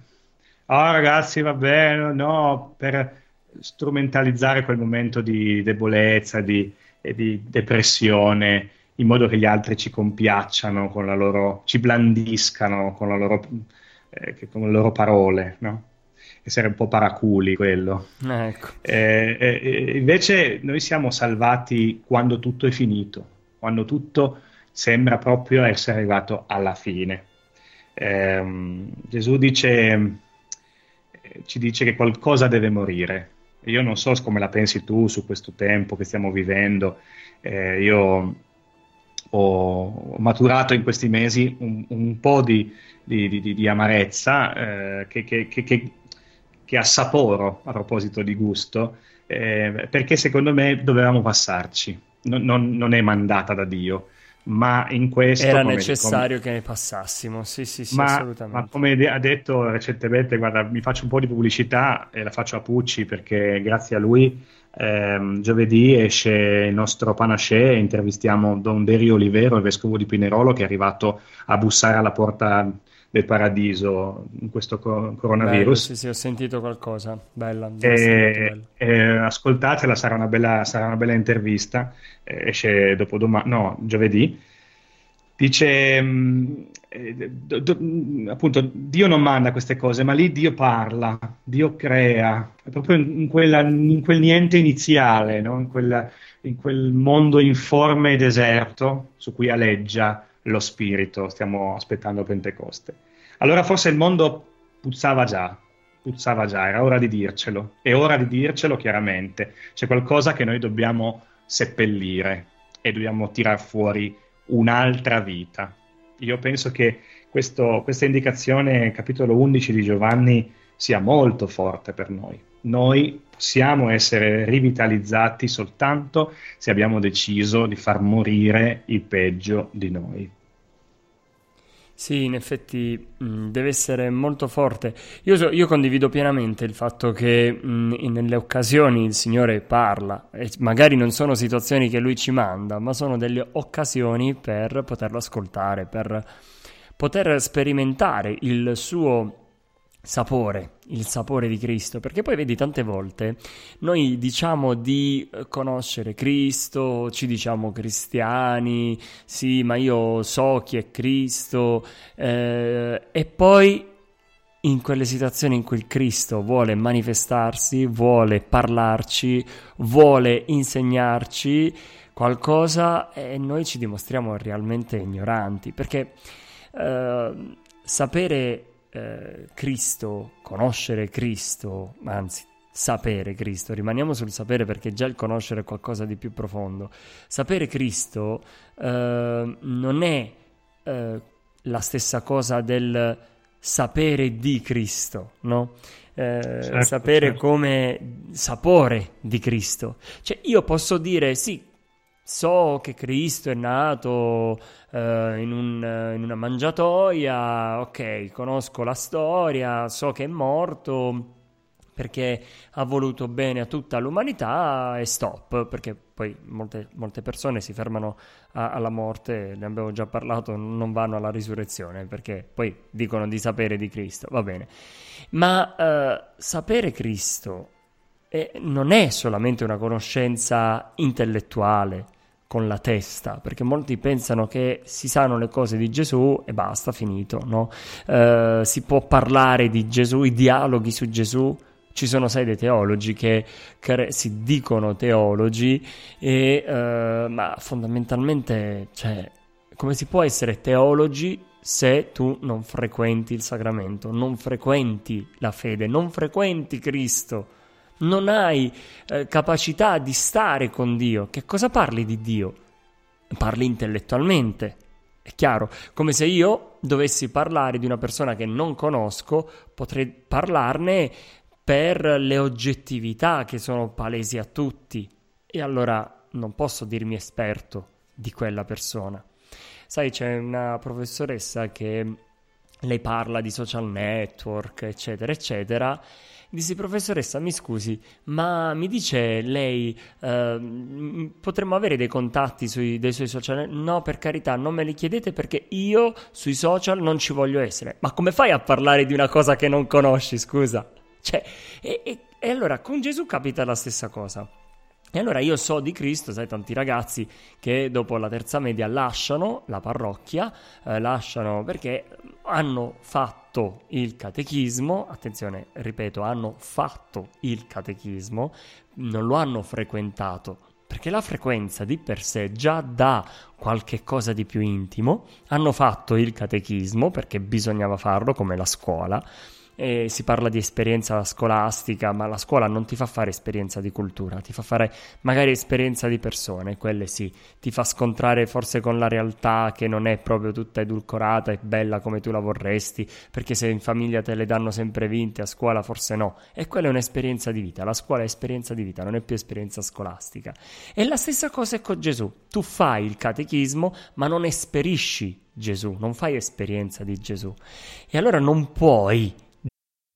oh ragazzi va bene, no, per strumentalizzare quel momento di debolezza di, di depressione in modo che gli altri ci compiacciano con la loro, ci blandiscano con, la loro, eh, con le loro parole, no? Essere un po' paraculi quello. Ecco. Eh, eh, invece noi siamo salvati quando tutto è finito, quando tutto sembra proprio essere arrivato alla fine ehm, Gesù dice, ci dice che qualcosa deve morire. Io non so come la pensi tu su questo tempo che stiamo vivendo. Eh, io ho maturato in questi mesi un, un po' di, di, di, di amarezza eh, che, che, che, che, assaporo a proposito di gusto, eh, perché secondo me dovevamo passarci. Non, non, non, è mandata da Dio ma in questo... Era come, necessario come... che ne passassimo, sì sì sì, ma, assolutamente. Ma come ha detto recentemente, guarda, mi faccio un po' di pubblicità e la faccio a Pucci perché grazie a lui ehm, giovedì esce il nostro Panaché e intervistiamo Don Derio Olivero, il vescovo di Pinerolo, che è arrivato a bussare alla porta del paradiso in questo coronavirus. Bello, sì, sì, ho sentito qualcosa, bella. E, e, ascoltatela, sarà una bella, sarà una bella intervista, esce dopo domani, no, giovedì. Dice, mh, eh, do, do, appunto, Dio non manda queste cose, ma lì Dio parla, Dio crea, è proprio in, in, quella, in quel niente iniziale, no? in, quella, in quel mondo informe e deserto su cui aleggia lo spirito, stiamo aspettando Pentecoste. Allora forse il mondo puzzava già, puzzava già, era ora di dircelo, è ora di dircelo chiaramente, c'è qualcosa che noi dobbiamo seppellire e dobbiamo tirar fuori un'altra vita. Io penso che questo, questa indicazione, capitolo 11 di Giovanni, sia molto forte per noi. Noi possiamo essere rivitalizzati soltanto se abbiamo deciso di far morire il peggio di noi. Sì, in effetti mh, mm, deve essere molto forte. Io, so, io, condivido pienamente il fatto che mh, mm, nelle occasioni il Signore parla, e magari non sono situazioni che Lui ci manda, ma sono delle occasioni per poterlo ascoltare, per poter sperimentare il suo sapore, il sapore di Cristo, perché poi vedi tante volte noi diciamo di eh, conoscere Cristo, ci diciamo cristiani, sì, ma io so chi è Cristo, eh, e poi in quelle situazioni in cui il Cristo vuole manifestarsi, vuole parlarci, vuole insegnarci qualcosa e noi ci dimostriamo realmente ignoranti, perché eh, sapere eh, Cristo, conoscere Cristo, anzi sapere Cristo, rimaniamo sul sapere perché già il conoscere è qualcosa di più profondo. Sapere Cristo eh, non è eh, la stessa cosa del sapere di Cristo, no? Eh, certo, sapere certo. come sapore di Cristo. Cioè io posso dire sì, so che Cristo è nato uh, in, un, in, una mangiatoia, ok, conosco la storia, so che è morto perché ha voluto bene a tutta l'umanità e stop, perché poi molte, molte persone si fermano a, alla morte, ne abbiamo già parlato, non vanno alla risurrezione, perché poi dicono di sapere di Cristo, va bene. Ma uh, sapere Cristo eh, non è solamente una conoscenza intellettuale, con la testa, perché molti pensano che si sanno le cose di Gesù e basta, finito, no? Uh, si può parlare di Gesù, i dialoghi su Gesù, ci sono sai dei teologi che, che si dicono teologi, e, uh, ma fondamentalmente, cioè, come si può essere teologi se tu non frequenti il sacramento, non frequenti la fede, non frequenti Cristo? Non hai eh, capacità di stare con Dio, che cosa parli di Dio? Parli intellettualmente. È chiaro, come se io dovessi parlare di una persona che non conosco, potrei parlarne per le oggettività che sono palesi a tutti e allora non posso dirmi esperto di quella persona. Sai, c'è una professoressa che lei parla di social network, eccetera, eccetera, Dissi, professoressa, mi scusi, ma mi dice lei, eh, potremmo avere dei contatti sui, dei suoi social? No, per carità, non me li chiedete perché io sui social non ci voglio essere. Ma come fai a parlare di una cosa che non conosci, scusa? Cioè, e, e, e allora con Gesù capita la stessa cosa. E allora io so di Cristo, sai, tanti ragazzi che dopo la terza media lasciano la parrocchia, eh, lasciano perché hanno fatto il catechismo, attenzione, ripeto, hanno fatto il catechismo, non lo hanno frequentato, perché la frequenza di per sé già dà qualche cosa di più intimo, hanno fatto il catechismo perché bisognava farlo come la scuola, e si parla di esperienza scolastica, ma la scuola non ti fa fare esperienza di cultura, ti fa fare magari esperienza di persone, quelle sì, ti fa scontrare forse con la realtà che non è proprio tutta edulcorata e bella come tu la vorresti, perché se in famiglia te le danno sempre vinte, a scuola forse no, e quella è un'esperienza di vita, la scuola è esperienza di vita, non è più esperienza scolastica. E la stessa cosa è con Gesù, tu fai il catechismo, ma non esperisci Gesù, non fai esperienza di Gesù. E allora non puoi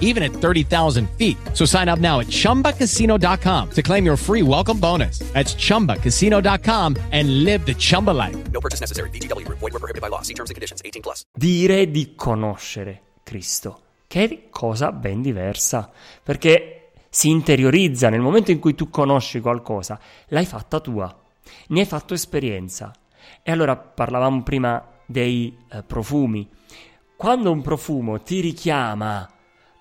even at 30,000 feet. So sign up now at chumbacasino.com to claim your free welcome bonus. That's chumbacasino.com and live the Chumba life. No purchase necessary. DTW, void, were prohibited by law. See terms and conditions 18 plus. Dire di conoscere Cristo, che è cosa ben diversa, perché si interiorizza nel momento in cui tu conosci qualcosa, l'hai fatta tua ne hai fatto esperienza. E allora parlavamo prima dei eh, profumi. Quando un profumo ti richiama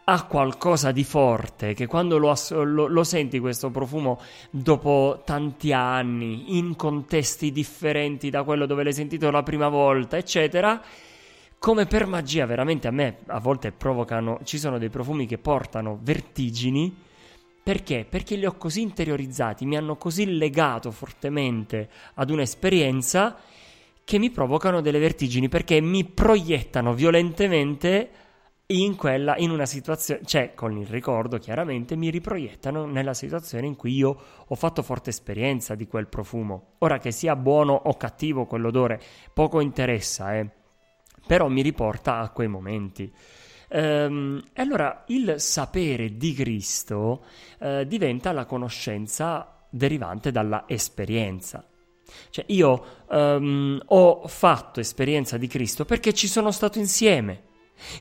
a qualcosa di forte, che quando lo, lo, lo, senti questo profumo dopo tanti anni, in contesti differenti da quello dove l'hai sentito la prima volta, eccetera, come per magia, veramente a me a volte provocano, ci sono dei profumi che portano vertigini. Perché? Perché li ho così interiorizzati, mi hanno così legato fortemente ad un'esperienza che mi provocano delle vertigini perché mi proiettano violentemente in quella, in una situazione, cioè con il ricordo chiaramente mi riproiettano nella situazione in cui io ho fatto forte esperienza di quel profumo. Ora che sia buono o cattivo quell'odore, poco interessa, eh. però mi riporta a quei momenti. Ehm, e allora il sapere di Cristo eh, diventa la conoscenza derivante dalla esperienza. Cioè io um, ho fatto esperienza di Cristo perché ci sono stato insieme.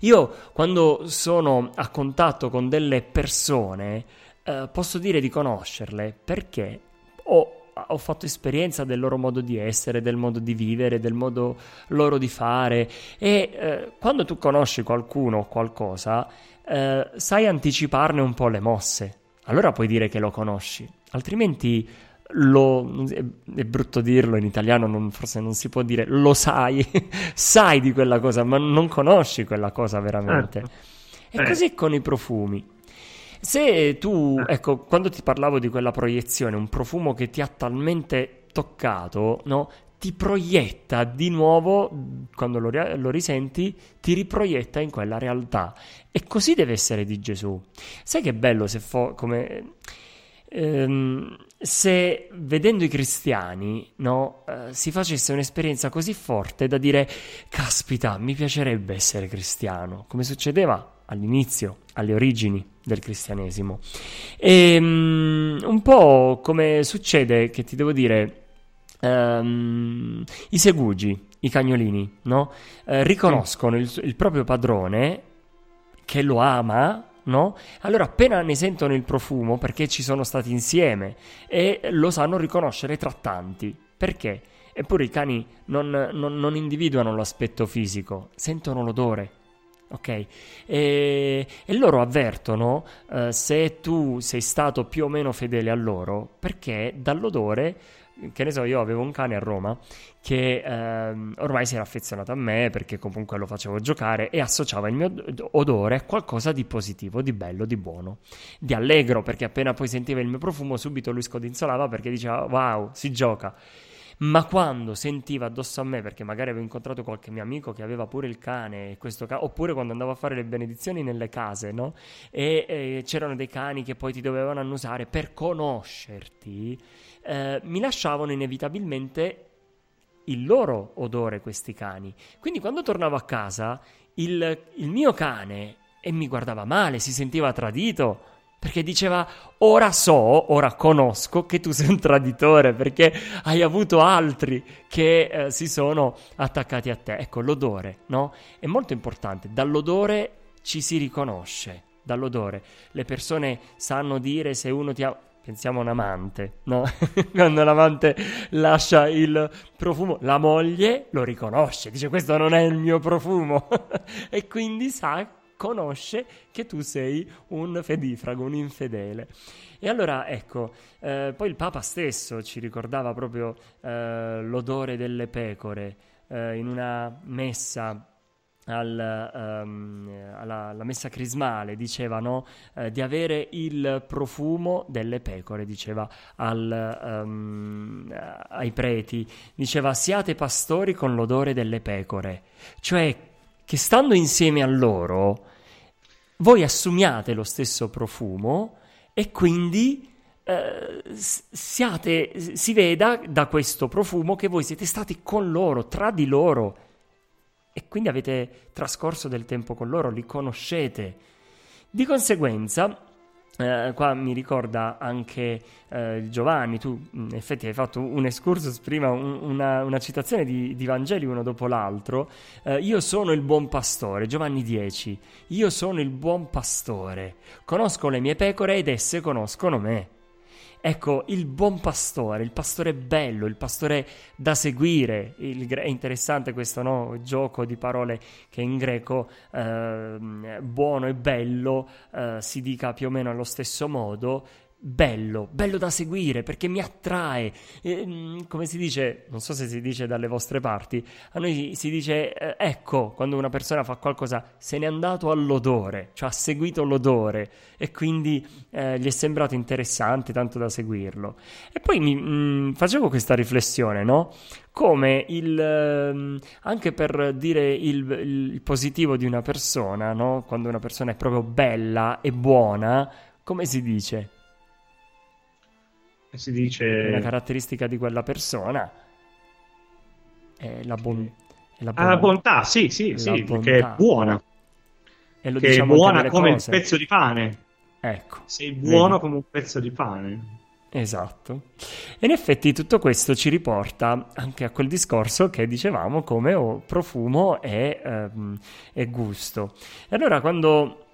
Io quando sono a contatto con delle persone eh, posso dire di conoscerle perché ho, ho, fatto esperienza del loro modo di essere, del modo di vivere, del modo loro di fare. E eh, quando tu conosci qualcuno o qualcosa eh, sai anticiparne un po' le mosse, allora puoi dire che lo conosci, altrimenti lo, è, è, brutto dirlo in italiano, non, forse non si può dire lo sai, sai di quella cosa, ma non conosci quella cosa veramente. Eh. E così con i profumi. Se tu, eh. ecco, quando ti parlavo di quella proiezione, un profumo che ti ha talmente toccato, no? Ti proietta di nuovo, quando lo, lo risenti, ti riproietta in quella realtà. E così deve essere di Gesù. Sai che bello se fo- come ehm, se vedendo i cristiani no, eh, si facesse un'esperienza così forte da dire caspita mi piacerebbe essere cristiano come succedeva all'inizio alle origini del cristianesimo e um, un po' come succede che ti devo dire um, i segugi i cagnolini no? eh, riconoscono il, il proprio padrone che lo ama no? Allora appena ne sentono il profumo, perché ci sono stati insieme e lo sanno riconoscere tra tanti. Perché? Eppure i cani non, non, non individuano l'aspetto fisico, sentono l'odore. Ok? E, e loro avvertono uh, se tu sei stato più o meno fedele a loro, perché dall'odore che ne so, io avevo un cane a Roma che ehm, ormai si era affezionato a me perché comunque lo facevo giocare e associava il mio odore a qualcosa di positivo, di bello, di buono, di allegro, perché appena poi sentiva il mio profumo subito lui scodinzolava perché diceva wow, si gioca. Ma quando sentiva addosso a me, perché magari avevo incontrato qualche mio amico che aveva pure il cane, ca- oppure quando andavo a fare le benedizioni nelle case, no? E, e c'erano dei cani che poi ti dovevano annusare per conoscerti, eh, mi lasciavano inevitabilmente il loro odore questi cani. Quindi quando tornavo a casa, il, il mio cane e mi guardava male, si sentiva tradito. Perché diceva, ora so, ora conosco che tu sei un traditore perché hai avuto altri che eh, si sono attaccati a te. Ecco, l'odore, no? È molto importante. Dall'odore ci si riconosce, dall'odore. Le persone sanno dire se uno ti ha Pensiamo a un amante, no? Quando l'amante lascia il profumo, la moglie lo riconosce, dice questo non è il mio profumo e quindi sa, conosce che tu sei un fedifrago, un infedele. E allora ecco, eh, poi il Papa stesso ci ricordava proprio eh, l'odore delle pecore eh, in una messa al, um, alla, alla, messa crismale dicevano eh, di avere il profumo delle pecore, diceva al, um, ai preti, diceva siate pastori con l'odore delle pecore, cioè che stando insieme a loro voi assumiate lo stesso profumo e quindi eh, siate, si veda da questo profumo che voi siete stati con loro, tra di loro e quindi avete trascorso del tempo con loro, li conoscete. Di conseguenza, eh, qua mi ricorda anche eh, Giovanni, tu in effetti hai fatto un excursus prima, un, una, una, citazione di, di, Vangeli uno dopo l'altro. Eh, io sono il buon pastore, Giovanni 10, io sono il buon pastore, conosco le mie pecore ed esse conoscono me. Ecco, il buon pastore, il pastore bello, il pastore da seguire. Il, è interessante questo no? gioco di parole che in greco eh, buono e bello eh, si dica più o meno allo stesso modo. Bello, bello da seguire perché mi attrae. E, come si dice, non so se si dice dalle vostre parti, a noi si dice eh, ecco quando una persona fa qualcosa, se n'è andato all'odore, cioè ha seguito l'odore e quindi eh, gli è sembrato interessante tanto da seguirlo. E poi mi, mh, facevo questa riflessione, no? Come il, ehm, anche per dire il, il positivo di una persona, no? Quando una persona è proprio bella e buona, come si dice? Si dice... Una caratteristica di quella persona è la, bon- è la, bon- ah, la bontà, sì, sì, sì, che è buona. E lo che diciamo è buona come cose. un pezzo di pane. Ecco. Sei buono vedi? come un pezzo di pane. Esatto. E in effetti tutto questo ci riporta anche a quel discorso che dicevamo come oh, profumo e, ehm, e gusto. E allora quando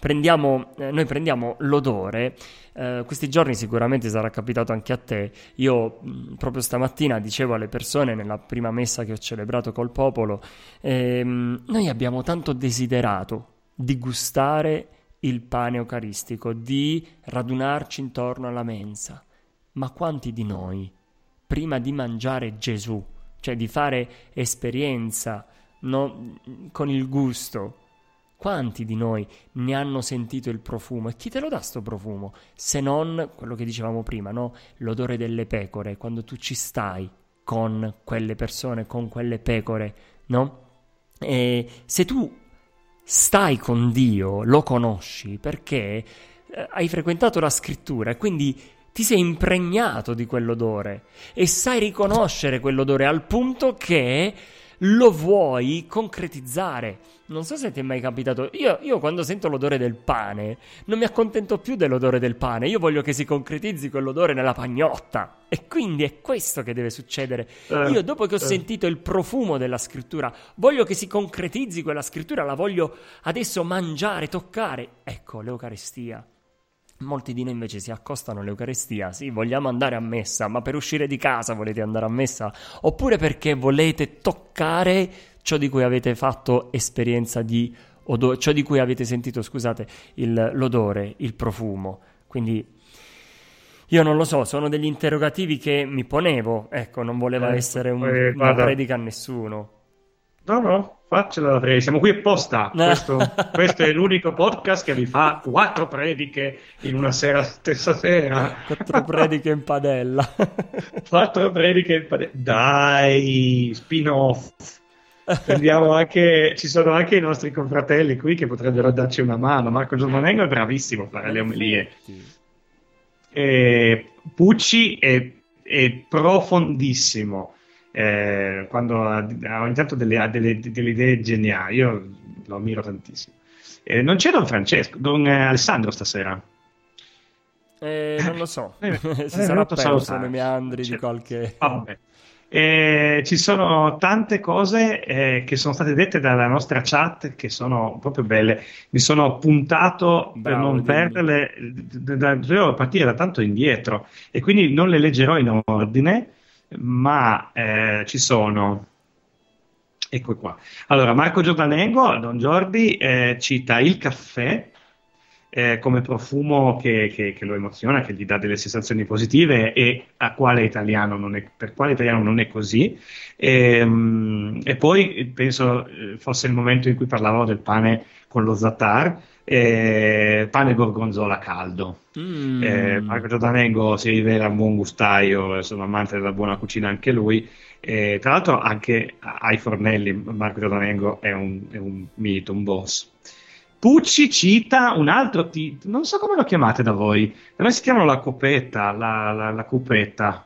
prendiamo, eh, noi prendiamo l'odore, eh, questi giorni sicuramente sarà capitato anche a te, io mh, proprio stamattina dicevo alle persone nella prima messa che ho celebrato col popolo, ehm, noi abbiamo tanto desiderato di gustare il pane eucaristico, di radunarci intorno alla mensa, ma quanti di noi, prima di mangiare Gesù, cioè di fare esperienza no, con il gusto, quanti di noi ne hanno sentito il profumo? E chi te lo dà sto profumo? Se non quello che dicevamo prima, no? L'odore delle pecore, quando tu ci stai con quelle persone, con quelle pecore, no? E se tu stai con Dio, lo conosci perché eh, hai frequentato la scrittura e quindi ti sei impregnato di quell'odore e sai riconoscere quell'odore al punto che lo vuoi concretizzare. Non so se ti è mai capitato. Io, io, quando sento l'odore del pane, non mi accontento più dell'odore del pane. Io voglio che si concretizzi quell'odore nella pagnotta. E quindi è questo che deve succedere. Eh, io, dopo che ho eh. sentito il profumo della scrittura, voglio che si concretizzi quella scrittura. La voglio adesso mangiare, toccare. Ecco, l'Eucaristia. Molti di noi invece si accostano all'Eucaristia, sì, vogliamo andare a messa, ma per uscire di casa volete andare a messa? Oppure perché volete toccare ciò di cui avete fatto esperienza di odore, ciò di cui avete sentito, scusate, il, l'odore, il profumo. Quindi io non lo so, sono degli interrogativi che mi ponevo, ecco, non voleva Eh, essere un- eh, una predica a nessuno. No, no, faccela tre. Siamo qui apposta. Questo, questo è l'unico podcast che vi fa quattro prediche in una sera stessa sera. Quattro prediche in padella. Quattro prediche in pade- Dai, spin-off. Anche, ci sono anche i nostri confratelli qui che potrebbero darci una mano. Marco Giormanengo è bravissimo a fare le omelie. E Pucci è, è profondissimo. Eh, quando ha, ogni tanto delle, ha delle- delle idee geniali, io lo ammiro tantissimo. Eh, non c'è Don Francesco, Don eh, Alessandro stasera. Eh, non lo so, Eh, si è sarà perso nei meandri di C'è- qualche... Vabbè. Eh, ci sono tante cose eh, che sono state dette dalla nostra chat che sono proprio belle. Mi sono appuntato per Bravo, non dimmi. perderle, dovevo partire da tanto indietro e quindi non le leggerò in ordine, ma eh, ci sono. Ecco qua. Allora, Marco Giordanengo, Don Giordi, eh, cita il caffè eh, come profumo che, che- che lo emoziona, che gli dà delle sensazioni positive e quale è, per quale italiano non è così. Ehm, E, poi penso eh, fosse il momento in cui parlavamo del pane con lo za'atar, eh, pane gorgonzola caldo. Mm. Eh, Marco Giordanengo si rivela un buon gustaio, sono amante della buona cucina anche lui. Eh, tra l'altro anche ai fornelli Marco Giordanengo è un, è un mito, un boss. Pucci cita un altro titolo, non so come lo chiamate da voi, da noi si chiamano la copetta, la, la, la cupetta.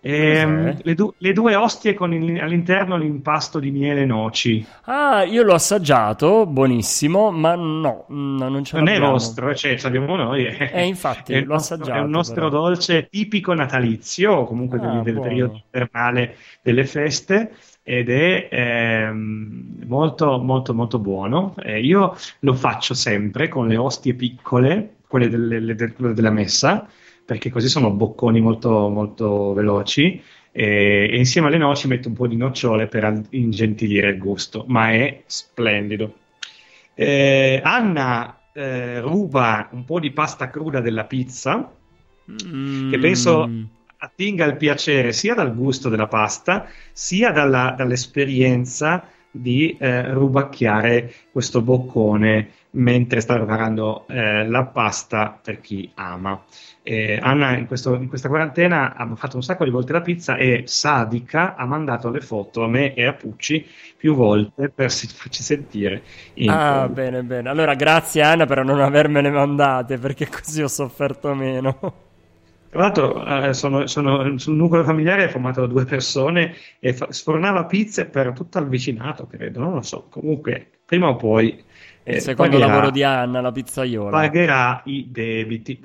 Ehm, Cos'è? le, du- le due ostie con il- all'interno l'impasto di miele e noci. Ah, io l'ho assaggiato, buonissimo, ma no, no non ce Non è nostro, cioè ce l'abbiamo noi. Eh, infatti, è il l'ho assaggiato, È un nostro però. dolce tipico natalizio, o comunque Ah, del, del periodo invernale delle feste, ed è ehm, molto, molto, molto buono. Eh, io lo faccio sempre con le ostie piccole, quelle delle- le- del- quelle della messa, perché così sono bocconi molto, molto veloci. E, e insieme alle noci metto un po' di nocciole per ingentilire il gusto, ma è splendido. Eh, Anna eh, ruba un po' di pasta cruda della pizza Mm. che penso attinga il piacere sia dal gusto della pasta, sia dalla- dall'esperienza di eh, rubacchiare questo boccone mentre sta preparando eh, la pasta per chi ama. Eh, Anna in, questo- in questa quarantena ha fatto un sacco di volte la pizza e sadica ha mandato le foto a me e a Pucci più volte per farci sentire Ah, colpa. bene, bene. Allora, grazie Anna per non avermene mandate, perché così ho sofferto meno. Tra l'altro, eh, sono, sono- sul nucleo familiare è formato da due persone e fa- sfornava pizze per tutto il vicinato, credo, non lo so. Comunque, prima o poi È il eh, secondo pagherà, lavoro di Anna, la pizzaiola. pagherà i debiti.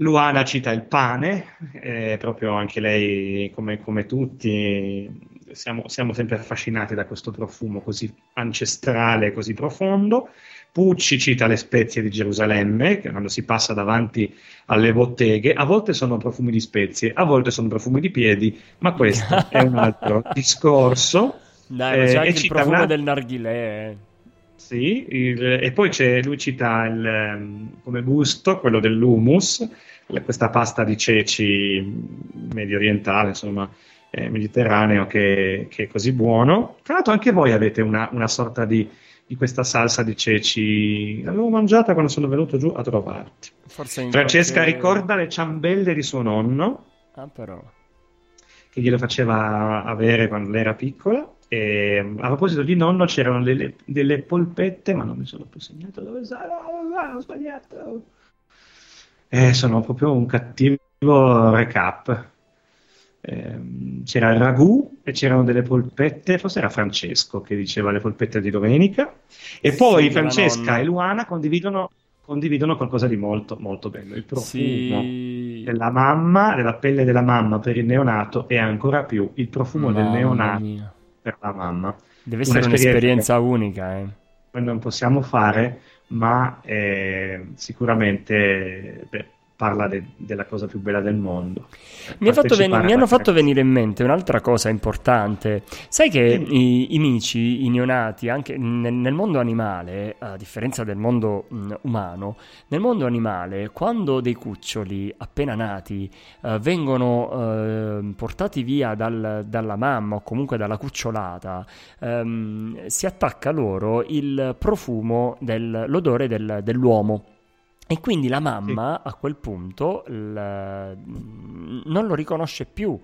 Luana cita il pane, eh, proprio anche lei, come, come tutti, siamo, siamo sempre affascinati da questo profumo così ancestrale, così profondo. Pucci cita le spezie di Gerusalemme, che quando si passa davanti alle botteghe, a volte sono profumi di spezie, a volte sono profumi di piedi, ma questo è un altro discorso. Dai, Eh, c'è anche il profumo una- del narghilè. eh. Sì, il- e poi c'è, lui cita il, ehm, come gusto quello dell'hummus, la- questa pasta di ceci medio orientale, insomma, eh, mediterraneo, che, che è così buono. Tra l'altro anche voi avete una, una sorta di, di questa salsa di ceci, l'avevo mangiata quando sono venuto giù a trovarti. Francesca qualche- ricorda le ciambelle di suo nonno, Ah, però. che glielo faceva avere quando lei era piccola. E a proposito di nonno, c'erano delle, delle polpette, ma non mi sono più segnato dove sono. No, ho sbagliato. Eh, sono proprio un cattivo recap. Ehm, c'era il ragù e c'erano delle polpette, forse era Francesco che diceva le polpette di domenica. E poi Sì, della Francesca e Luana condividono, condividono qualcosa di molto, molto bello. Il profumo Sì. della mamma, della pelle della mamma per il neonato e ancora più il profumo del Mamma neonato mia. per la mamma. Deve essere Un'esperienza un'esperienza unica, eh. Noi non possiamo fare, ma eh, sicuramente beh, parla de- della cosa più bella del mondo. Mi, veni- mi hanno fatto venire in mente un'altra cosa importante. Sai che Sì. i, i mici, i neonati, anche nel, nel mondo animale, a differenza del mondo mh, umano, nel mondo animale, quando dei cuccioli appena nati eh, vengono eh, portati via dal- dalla mamma o comunque dalla cucciolata, ehm, si attacca loro il profumo, del- l'odore del- dell'uomo. E quindi la mamma a quel punto il- non lo riconosce più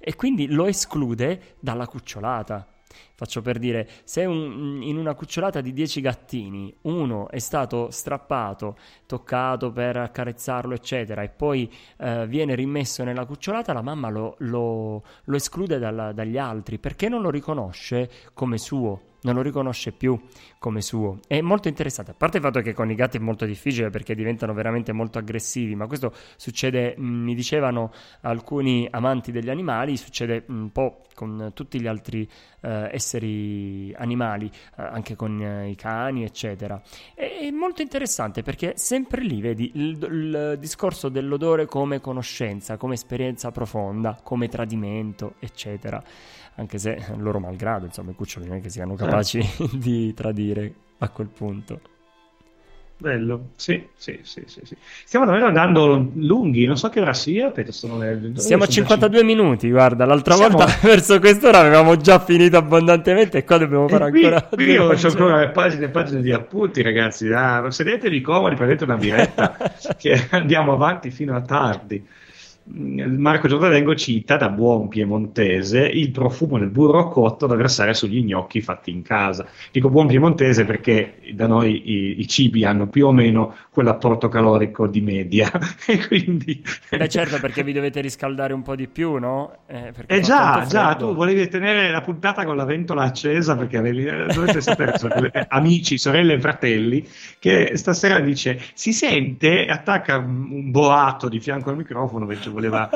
e quindi lo esclude dalla cucciolata. Faccio per dire, se un- in una cucciolata di 10 gattini uno è stato strappato, toccato per accarezzarlo, eccetera, e poi eh, viene rimesso nella cucciolata, la mamma lo, lo- lo esclude dalla- dagli altri perché non lo riconosce come suo, non lo riconosce più come suo. È molto interessante, a parte il fatto che con i gatti è molto difficile perché diventano veramente molto aggressivi, ma questo succede, mi dicevano alcuni amanti degli animali, succede un po' con tutti gli altri eh, esseri animali, eh, anche con eh, i cani, eccetera. È, è molto interessante perché sempre lì vedi il, il discorso dell'odore come conoscenza, come esperienza profonda, come tradimento, eccetera. Anche se loro malgrado, insomma, i cuccioli non è che siano capaci di tradire a quel punto. Bello, sì, sì, sì, sì, sì. Stiamo davvero andando lunghi, non so che ora sia, aspetta, sono le... Siamo a sono 52 minuti, guarda, l'altra Siamo- volta verso quest'ora avevamo già finito abbondantemente e qua dobbiamo fare qui, ancora qui io pagine. ancora pagine e pagine di appunti, ragazzi. Ah, sedetevi comodi, prendete una biretta, che andiamo avanti fino a tardi. Marco Giordalengo cita da buon piemontese il profumo del burro cotto da versare sugli gnocchi fatti in casa. Dico buon piemontese perché da noi i, i cibi hanno più o meno quell'apporto calorico di media e quindi Beh, certo, perché vi dovete riscaldare un po' di più, no? Eh, Eh già, già, tu volevi tenere la puntata con la ventola accesa perché avevi, eh, dovete sapere, sono eh, amici, sorelle e fratelli, che stasera dice, si sente, attacca un boato di fianco al microfono perché voleva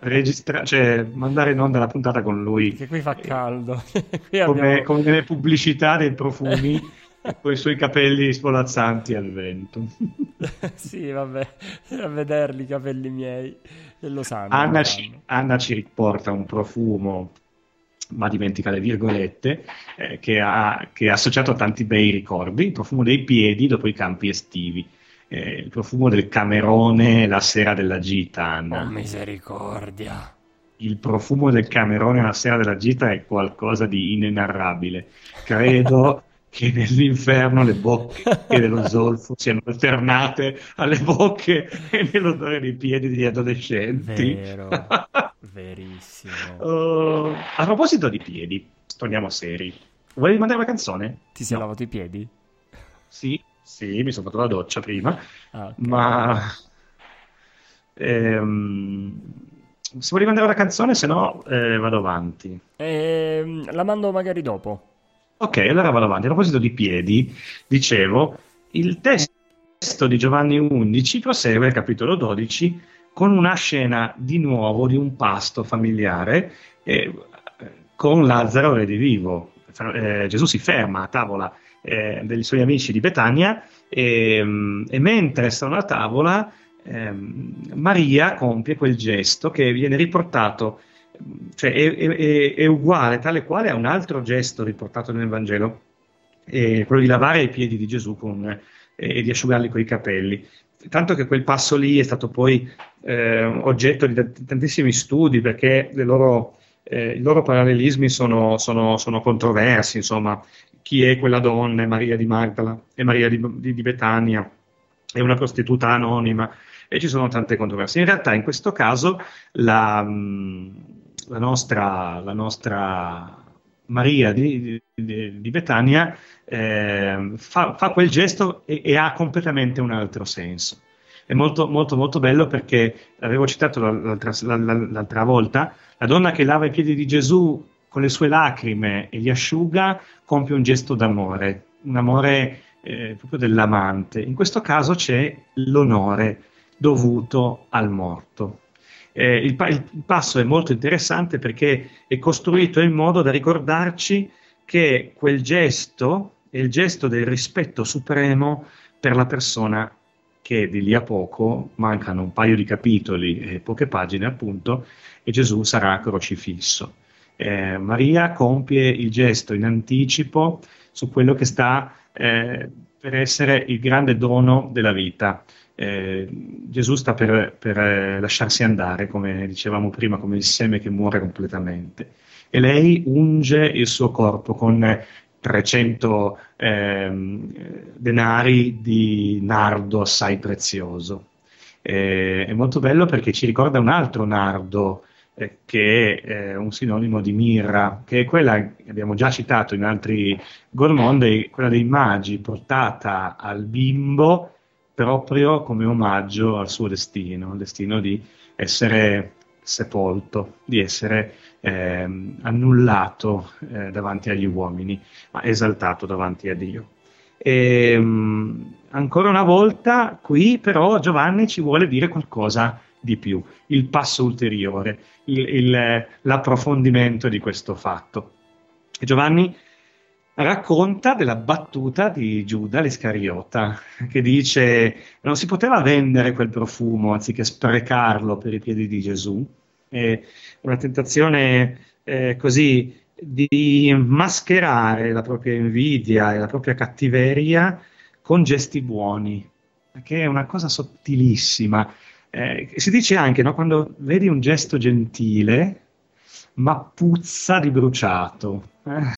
registrare, cioè mandare in onda la puntata con lui, Perché qui fa caldo. Qui come, abbiamo- come nelle pubblicità dei profumi, con i suoi capelli svolazzanti al vento. sì, vabbè, a vederli i capelli miei. E lo sanno. Anna lo ci. Anna ci riporta un profumo, ma dimentica le virgolette, eh, che, ha, che è associato a tanti bei ricordi, il profumo dei piedi dopo i campi estivi. Eh, il profumo del Camerone la sera della gita, Oh, Anna. misericordia. Il profumo del Camerone la sera della gita è qualcosa di inenarrabile. Credo che nell'inferno le bocche dello zolfo siano alternate alle bocche e nell'odore dei piedi degli adolescenti. Vero, verissimo. Oh, a proposito di piedi, torniamo seri. Volevi mandare una canzone? Ti sei No. lavato i piedi? Sì, sì, mi sono fatto la doccia prima, Ah, ok. ma ehm, se volevi mandare una canzone, se no eh, vado avanti. Ehm, la mando magari dopo. Ok, allora vado avanti. A proposito di piedi, dicevo, il testo di Giovanni 11 prosegue al capitolo 12 con una scena di nuovo di un pasto familiare eh, con Lazzaro redivivo. Eh, Gesù si ferma a tavola eh, suoi amici di Betania e, mm, e mentre sono a tavola ehm, Maria compie quel gesto che viene riportato cioè è, è- è- uguale, tale quale a un altro gesto riportato nel Vangelo, eh, quello di lavare i piedi di Gesù con, eh, e di asciugarli con i capelli. Tanto che quel passo lì è stato poi eh, oggetto di tantissimi studi perché loro, eh, i loro parallelismi sono, sono- sono controversi, insomma, chi è quella donna, è Maria di Magdala, è Maria di, di- di Betania, è una prostituta anonima e ci sono tante controversie. In realtà in questo caso la, mh, la nostra, la nostra Maria di, di- di Betania eh, fa, fa quel gesto e, e ha completamente un altro senso. È molto, molto, molto bello perché l'avevo citato l'altra, la- la- l'altra volta, la donna che lava i piedi di Gesù con le sue lacrime e li asciuga compie un gesto d'amore, un amore eh, proprio dell'amante. In questo caso c'è l'onore dovuto al morto. Eh, il, pa- il passo è molto interessante perché è costruito in modo da ricordarci che quel gesto è il gesto del rispetto supremo per la persona che di lì a poco mancano un paio di capitoli e poche pagine appunto e Gesù sarà crocifisso. Eh, Maria compie il gesto in anticipo su quello che sta eh, per essere il grande dono della vita. Eh, Gesù sta per, per, eh, lasciarsi andare, come dicevamo prima, come il seme che muore completamente. E lei unge il suo corpo con 300 ehm, denari di nardo assai prezioso. Eh, è molto bello perché ci ricorda un altro nardo eh, che è eh, un sinonimo di mirra, che è quella che abbiamo già citato in altri Gormondi, quella dei magi portata al bimbo proprio come omaggio al suo destino, il destino di essere sepolto, di essere ehm, annullato eh, davanti agli uomini, ma esaltato davanti a Dio. E, mh, ancora una volta, qui però Giovanni ci vuole dire qualcosa di più, il passo ulteriore, il, il, l'approfondimento di questo fatto. Giovanni racconta della battuta di Giuda l'Iscariota, che dice non si poteva vendere quel profumo anziché sprecarlo per i piedi di Gesù. È una tentazione eh, così di mascherare la propria invidia e la propria cattiveria con gesti buoni, che è una cosa sottilissima. Eh, si dice anche no, quando vedi un gesto gentile, ma puzza di bruciato. Eh.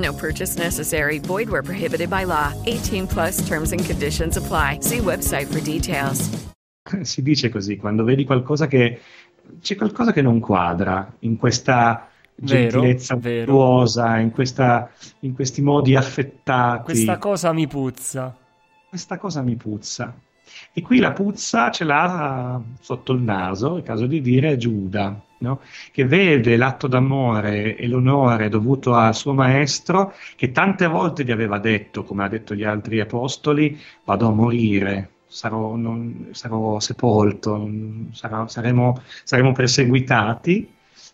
No purchase necessary. Void where prohibited by law. 18 plus terms and conditions apply. See website for details. Si dice così, quando vedi qualcosa che c'è qualcosa che non quadra in questa gentilezza virtuosa, in, questa- in questi modi affettati. Questa cosa mi puzza. questa cosa mi puzza. E qui la puzza ce l'ha sotto il naso, è caso di dire, Giuda, no? che vede l'atto d'amore e l'onore dovuto al suo maestro, che tante volte gli aveva detto, come ha detto gli altri apostoli, vado a morire, sarò, non- sarò sepolto, sarà- saremo, saremo perseguitati,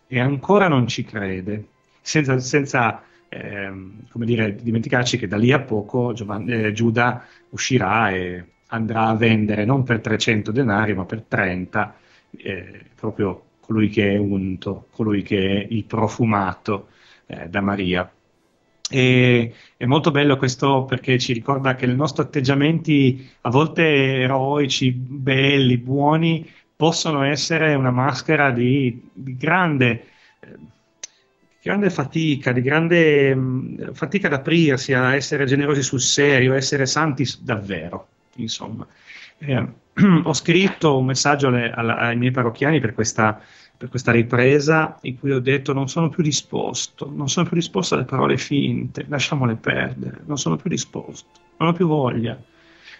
e ancora non ci crede, senza, senza ehm, dire, dimenticarci che da lì a poco Giovan- eh, Giuda uscirà e andrà a vendere non per 300 denari, ma per 30, eh, proprio colui che è unto, colui che è il profumato eh, da Maria. E è molto bello questo perché ci ricorda che i nostri atteggiamenti, a volte eroici, belli, buoni, possono essere una maschera di, di grande, eh, grande fatica, di grande mh, fatica ad aprirsi, a essere generosi sul serio, a essere santi davvero, insomma. Eh, ho scritto un messaggio alle- alla- ai miei parrocchiani per questa, per questa ripresa in cui ho detto non sono più disposto, non sono più disposto alle parole finte, lasciamole perdere, non sono più disposto, non ho più voglia.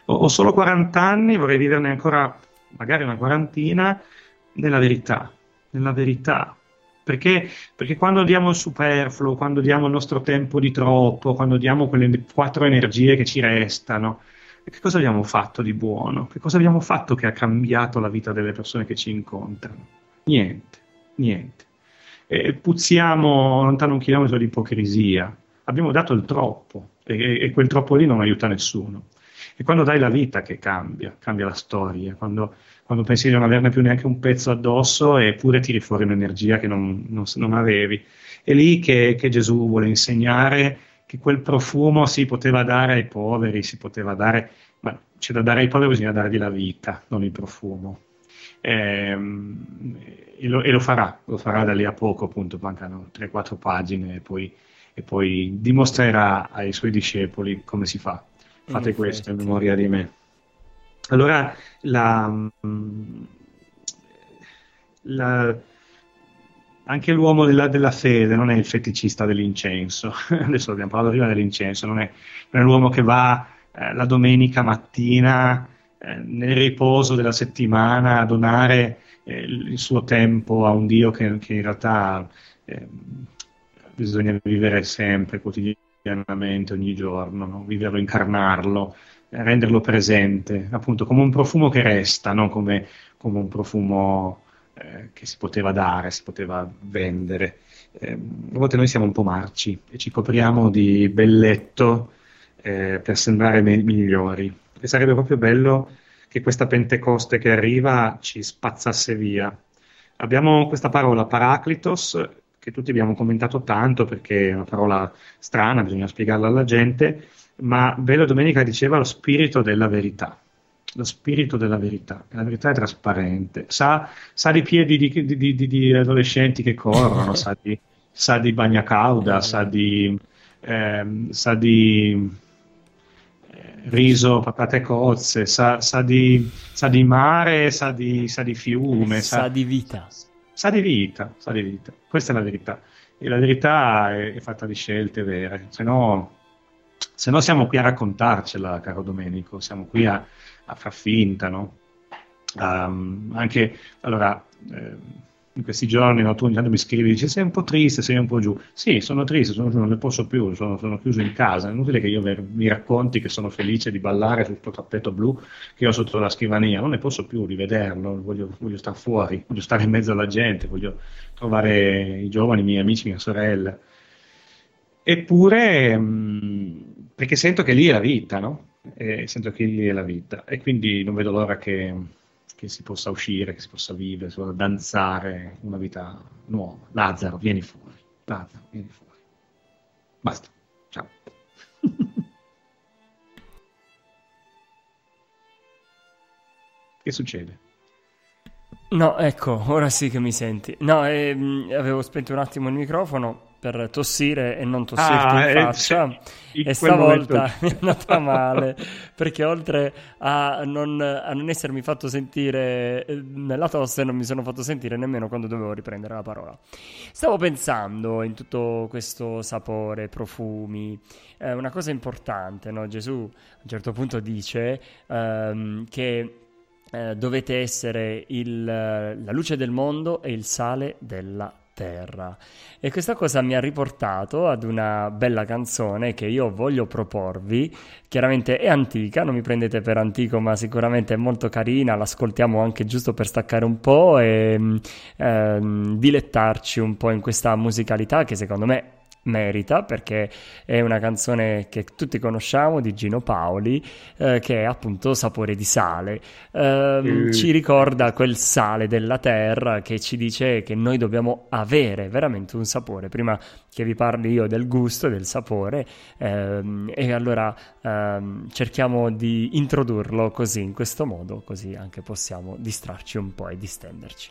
Ho, ho solo 40 anni, vorrei viverne ancora magari una quarantina nella verità, nella verità. Perché, perché quando diamo il superfluo, quando diamo il nostro tempo di troppo, quando diamo quelle quattro energie che ci restano, che cosa abbiamo fatto di buono? Che cosa abbiamo fatto che ha cambiato la vita delle persone che ci incontrano? Niente, niente. E puzziamo lontano un chilometro di ipocrisia. Abbiamo dato il troppo e, e quel troppo lì non aiuta nessuno. E quando dai la vita che cambia, cambia la storia, quando, quando pensi di non averne più neanche un pezzo addosso eppure tiri fuori un'energia che non, non- non avevi. È lì che, che Gesù vuole insegnare che quel profumo si poteva dare ai poveri, si poteva dare, ma c'è da dare ai poveri, bisogna dargli la vita, non il profumo. Ehm, e, lo, e lo farà, lo farà da lì a poco, appunto, mancano 3-4 pagine e poi, e poi dimostrerà ai suoi discepoli come si fa. Fate In questo in memoria di me. Allora, la, mm, la- anche l'uomo della, della fede non è il feticista dell'incenso. Adesso abbiamo parlato prima dell'incenso, non è, non è l'uomo che va eh, la domenica mattina eh, nel riposo della settimana a donare eh, il suo tempo a un Dio che, che in realtà eh, bisogna vivere sempre, quotidianamente, ogni giorno, no? viverlo, incarnarlo, eh, renderlo presente, appunto come un profumo che resta, non come, come un profumo eh, che si poteva dare, si poteva vendere. Eh, a volte noi siamo un po' marci e ci copriamo di belletto eh, per sembrare me- migliori. E sarebbe proprio bello che questa Pentecoste che arriva ci spazzasse via. Abbiamo questa parola Paraclitos, che tutti abbiamo commentato tanto perché è una parola strana, bisogna spiegarla alla gente, ma Bello Domenica diceva lo spirito della verità. Lo spirito della verità. La verità è trasparente, sa, sa di piedi di, di- di- di- adolescenti che corrono, sa di, sa di bagna cauda, sa di, ehm, sa di eh, riso, patate cozze, sa, sa di, sa di mare, sa di, sa di fiume, Sa di vita. sa di vita, sa di vita. Questa è la verità. E la verità è, è fatta di scelte vere, se no, se no siamo qui a raccontarcela, caro Domenico, siamo qui a, a far finta, no? Um, anche, allora, eh, in questi giorni no, tu ogni tanto mi scrivi, dici sei un po' triste, sei un po' giù. Sì, sono triste, sono giù, non ne posso più, sono, sono chiuso in casa. È inutile che io mi racconti che sono felice di ballare sul tuo tappeto blu che ho sotto la scrivania, non ne posso più rivederlo, voglio, voglio stare fuori, voglio stare in mezzo alla gente, voglio trovare i giovani, i miei amici, mia sorella. Eppure, mh, perché sento che lì è la vita, no? E sento che lì è la vita e quindi non vedo l'ora che, che si possa uscire, che si possa vivere, si possa danzare una vita nuova. Lazzaro, vieni fuori. Lazzaro, vieni fuori. Basta. Ciao. che succede? No, ecco, ora sì che mi senti. No, ehm, avevo spento un attimo il microfono per tossire e non tossirti Ah, in eh, faccia in e stavolta momento- è andata male perché oltre a non, a non essermi fatto sentire eh, nella tosse non mi sono fatto sentire nemmeno quando dovevo riprendere la parola. Stavo pensando in tutto questo sapore, profumi, eh, una cosa importante, no? Gesù a un certo punto dice ehm, che eh, dovete essere il- la luce del mondo e il sale della terra. E questa cosa mi ha riportato ad una bella canzone che io voglio proporvi. Chiaramente è antica, non mi prendete per antico, ma sicuramente è molto carina. L'ascoltiamo anche giusto per staccare un po' e ehm, dilettarci un po' in questa musicalità che secondo me merita perché è una canzone che tutti conosciamo di Gino Paoli eh, che è appunto Sapore di sale. Ehm, Mm. Ci ricorda quel sale della terra che ci dice che noi dobbiamo avere veramente un sapore. Prima che vi parli io del gusto e del sapore, ehm, e allora ehm, cerchiamo di introdurlo così, in questo modo, così anche possiamo distrarci un po' e distenderci.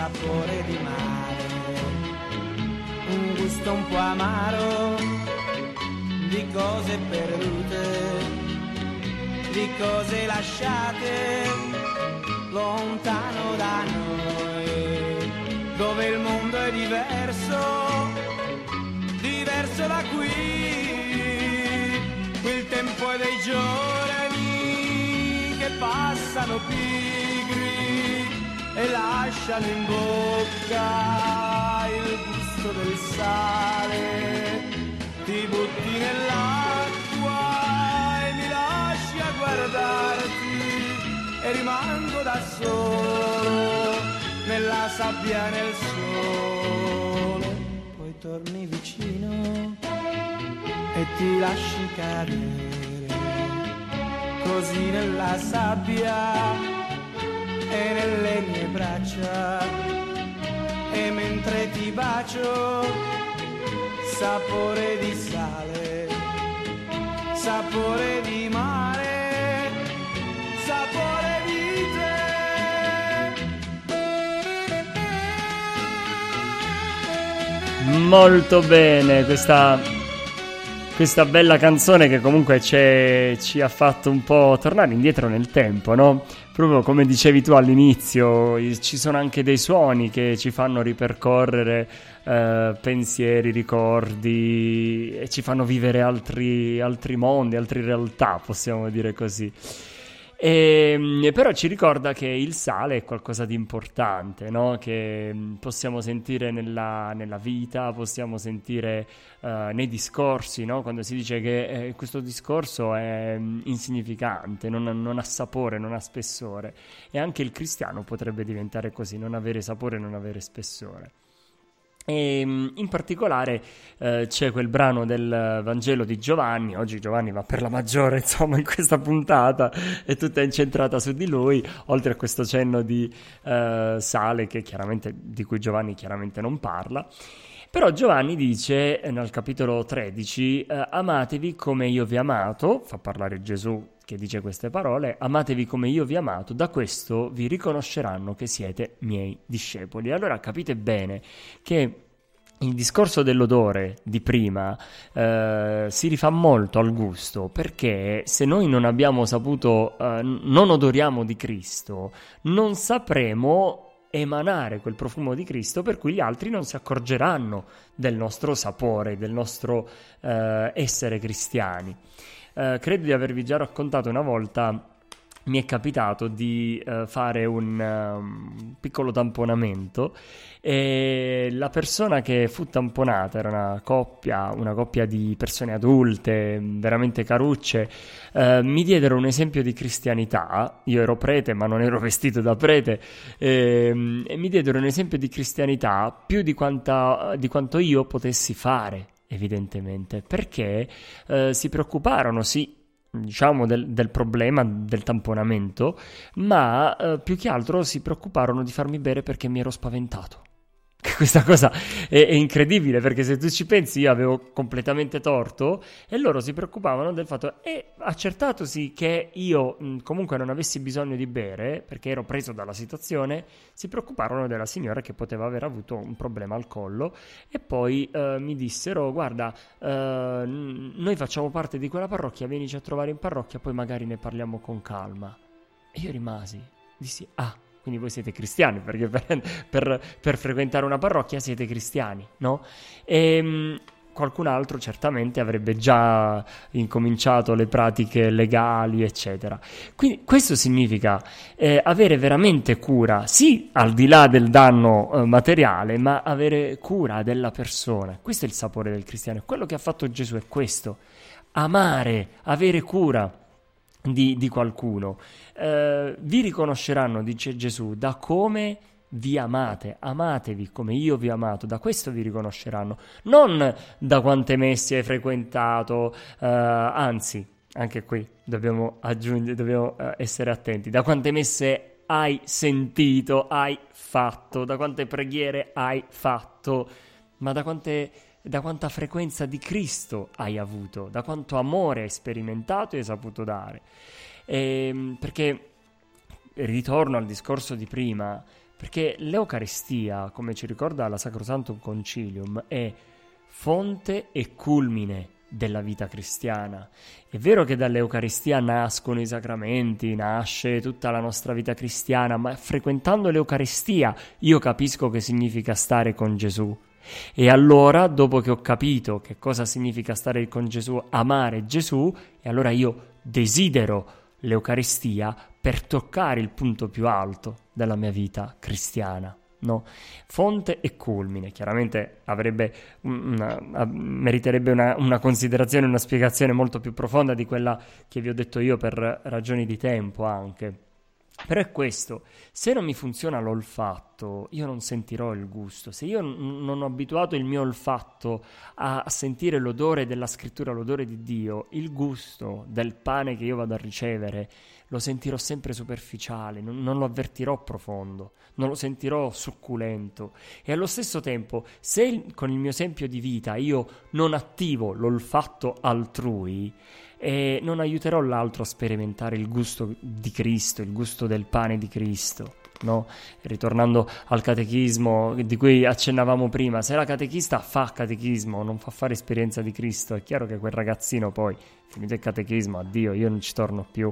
sapore di mare, un gusto un po' amaro di cose perdute, di cose lasciate lontano da noi, dove il mondo è diverso, diverso da qui, il tempo è dei giorni che passano pigri e lasciano in bocca il gusto del sale. Ti butti nell'acqua e mi lasci a guardarti e rimango da solo nella sabbia nel sole. Poi torni vicino e ti lasci cadere così nella sabbia e nelle mie braccia. E mentre ti bacio sapore di sale sapore di mare sapore di Molto bene, questa, questa bella canzone che comunque ci ha fatto un po' tornare indietro nel tempo, no? Proprio come dicevi tu all'inizio, ci sono anche dei suoni che ci fanno ripercorrere eh, pensieri, ricordi e ci fanno vivere altri, altri mondi, altre realtà, possiamo dire così. E, però ci ricorda che il sale è qualcosa di importante, no? che mh, possiamo sentire nella, nella vita, possiamo sentire eh, nei discorsi, no? quando si dice che eh, questo discorso è mh, insignificante, non, non ha sapore, non ha spessore. E anche il cristiano potrebbe diventare così, non avere sapore, non avere spessore. E mh, in particolare eh, c'è quel brano del Vangelo di Giovanni, oggi Giovanni va per la maggiore insomma in questa puntata, è tutta incentrata su di lui, oltre a questo cenno di eh, sale di cui Giovanni chiaramente non parla. Però Giovanni dice eh, nel capitolo 13, eh, amatevi come io vi amato, fa parlare Gesù che dice queste parole, amatevi come io vi amato, da questo vi riconosceranno che siete miei discepoli. Allora capite bene che il discorso dell'odore di prima eh, si rifà molto al gusto perché se noi non abbiamo saputo, eh, non odoriamo di Cristo, non sapremo emanare quel profumo di Cristo per cui gli altri non si accorgeranno del nostro sapore, del nostro eh, essere cristiani. Eh, credo di avervi già raccontato una volta mi è capitato di uh, fare un um, piccolo tamponamento e la persona che fu tamponata era una coppia, una coppia di persone adulte, veramente carucce, uh, mi diedero un esempio di cristianità, io ero prete ma non ero vestito da prete, e, e mi diedero un esempio di cristianità più di, quanta, di quanto io potessi fare evidentemente, perché uh, si preoccuparono, sì, diciamo, del, del, problema del tamponamento, ma eh, più che altro si preoccuparono di farmi bere perché mi ero spaventato. Questa cosa è, è, incredibile perché se tu ci pensi io avevo completamente torto e loro si preoccupavano del fatto e accertatosi che io mh, comunque non avessi bisogno di bere perché ero preso dalla situazione, si preoccuparono della signora che poteva aver avuto un problema al collo e poi eh, mi dissero guarda eh, noi facciamo parte di quella parrocchia, vienici a trovare in parrocchia poi magari ne parliamo con calma. E io rimasi, dissi ah quindi voi siete cristiani, perché per, per, per frequentare una parrocchia siete cristiani, no? E ehm, qualcun altro certamente avrebbe già incominciato le pratiche legali, eccetera. Quindi questo significa eh, avere veramente cura, sì, al di là del danno eh, materiale, ma avere cura della persona. Questo è il sapore del cristiano. Quello che ha fatto Gesù è questo: amare, avere cura di, di qualcuno. Eh, vi riconosceranno, dice Gesù, da come vi amate, amatevi come io vi ho amato, da questo vi riconosceranno, non da quante messi hai frequentato, eh, anzi, anche qui dobbiamo aggiungere, dobbiamo eh, essere attenti, da quante messe hai sentito, hai fatto, da quante preghiere hai fatto, ma da quante da quanta frequenza di Cristo hai avuto, da quanto amore hai sperimentato e hai saputo dare. E, ehm, perché ritorno al discorso di prima, perché l'Eucaristia, come ci ricorda la Sacrosantum Concilium, è fonte e culmine della vita cristiana. È vero che dall'Eucaristia nascono i sacramenti, nasce tutta la nostra vita cristiana, ma frequentando l'Eucaristia io capisco che significa stare con Gesù e allora, dopo che ho capito che cosa significa stare con Gesù, amare Gesù, e allora io desidero l'Eucaristia per toccare il punto più alto della mia vita cristiana. No? Fonte e culmine, chiaramente una, meriterebbe una, una considerazione, una spiegazione molto più profonda di quella che vi ho detto io per ragioni di tempo anche. Però è questo, se non mi funziona l'olfatto, io non sentirò il gusto. Se io n- non ho abituato il mio olfatto a sentire l'odore della scrittura, l'odore di Dio, il gusto del pane che io vado a ricevere, lo sentirò sempre superficiale, non, non lo avvertirò profondo, non lo sentirò succulento. E allo stesso tempo, se il, con il mio esempio di vita io non attivo l'olfatto altrui, e non aiuterò l'altro a sperimentare il gusto di Cristo, il gusto del pane di Cristo. No? Ritornando al catechismo di cui accennavamo prima, se la catechista fa catechismo, non fa fare esperienza di Cristo, è chiaro che quel ragazzino poi, finito il catechismo, addio, io non ci torno più.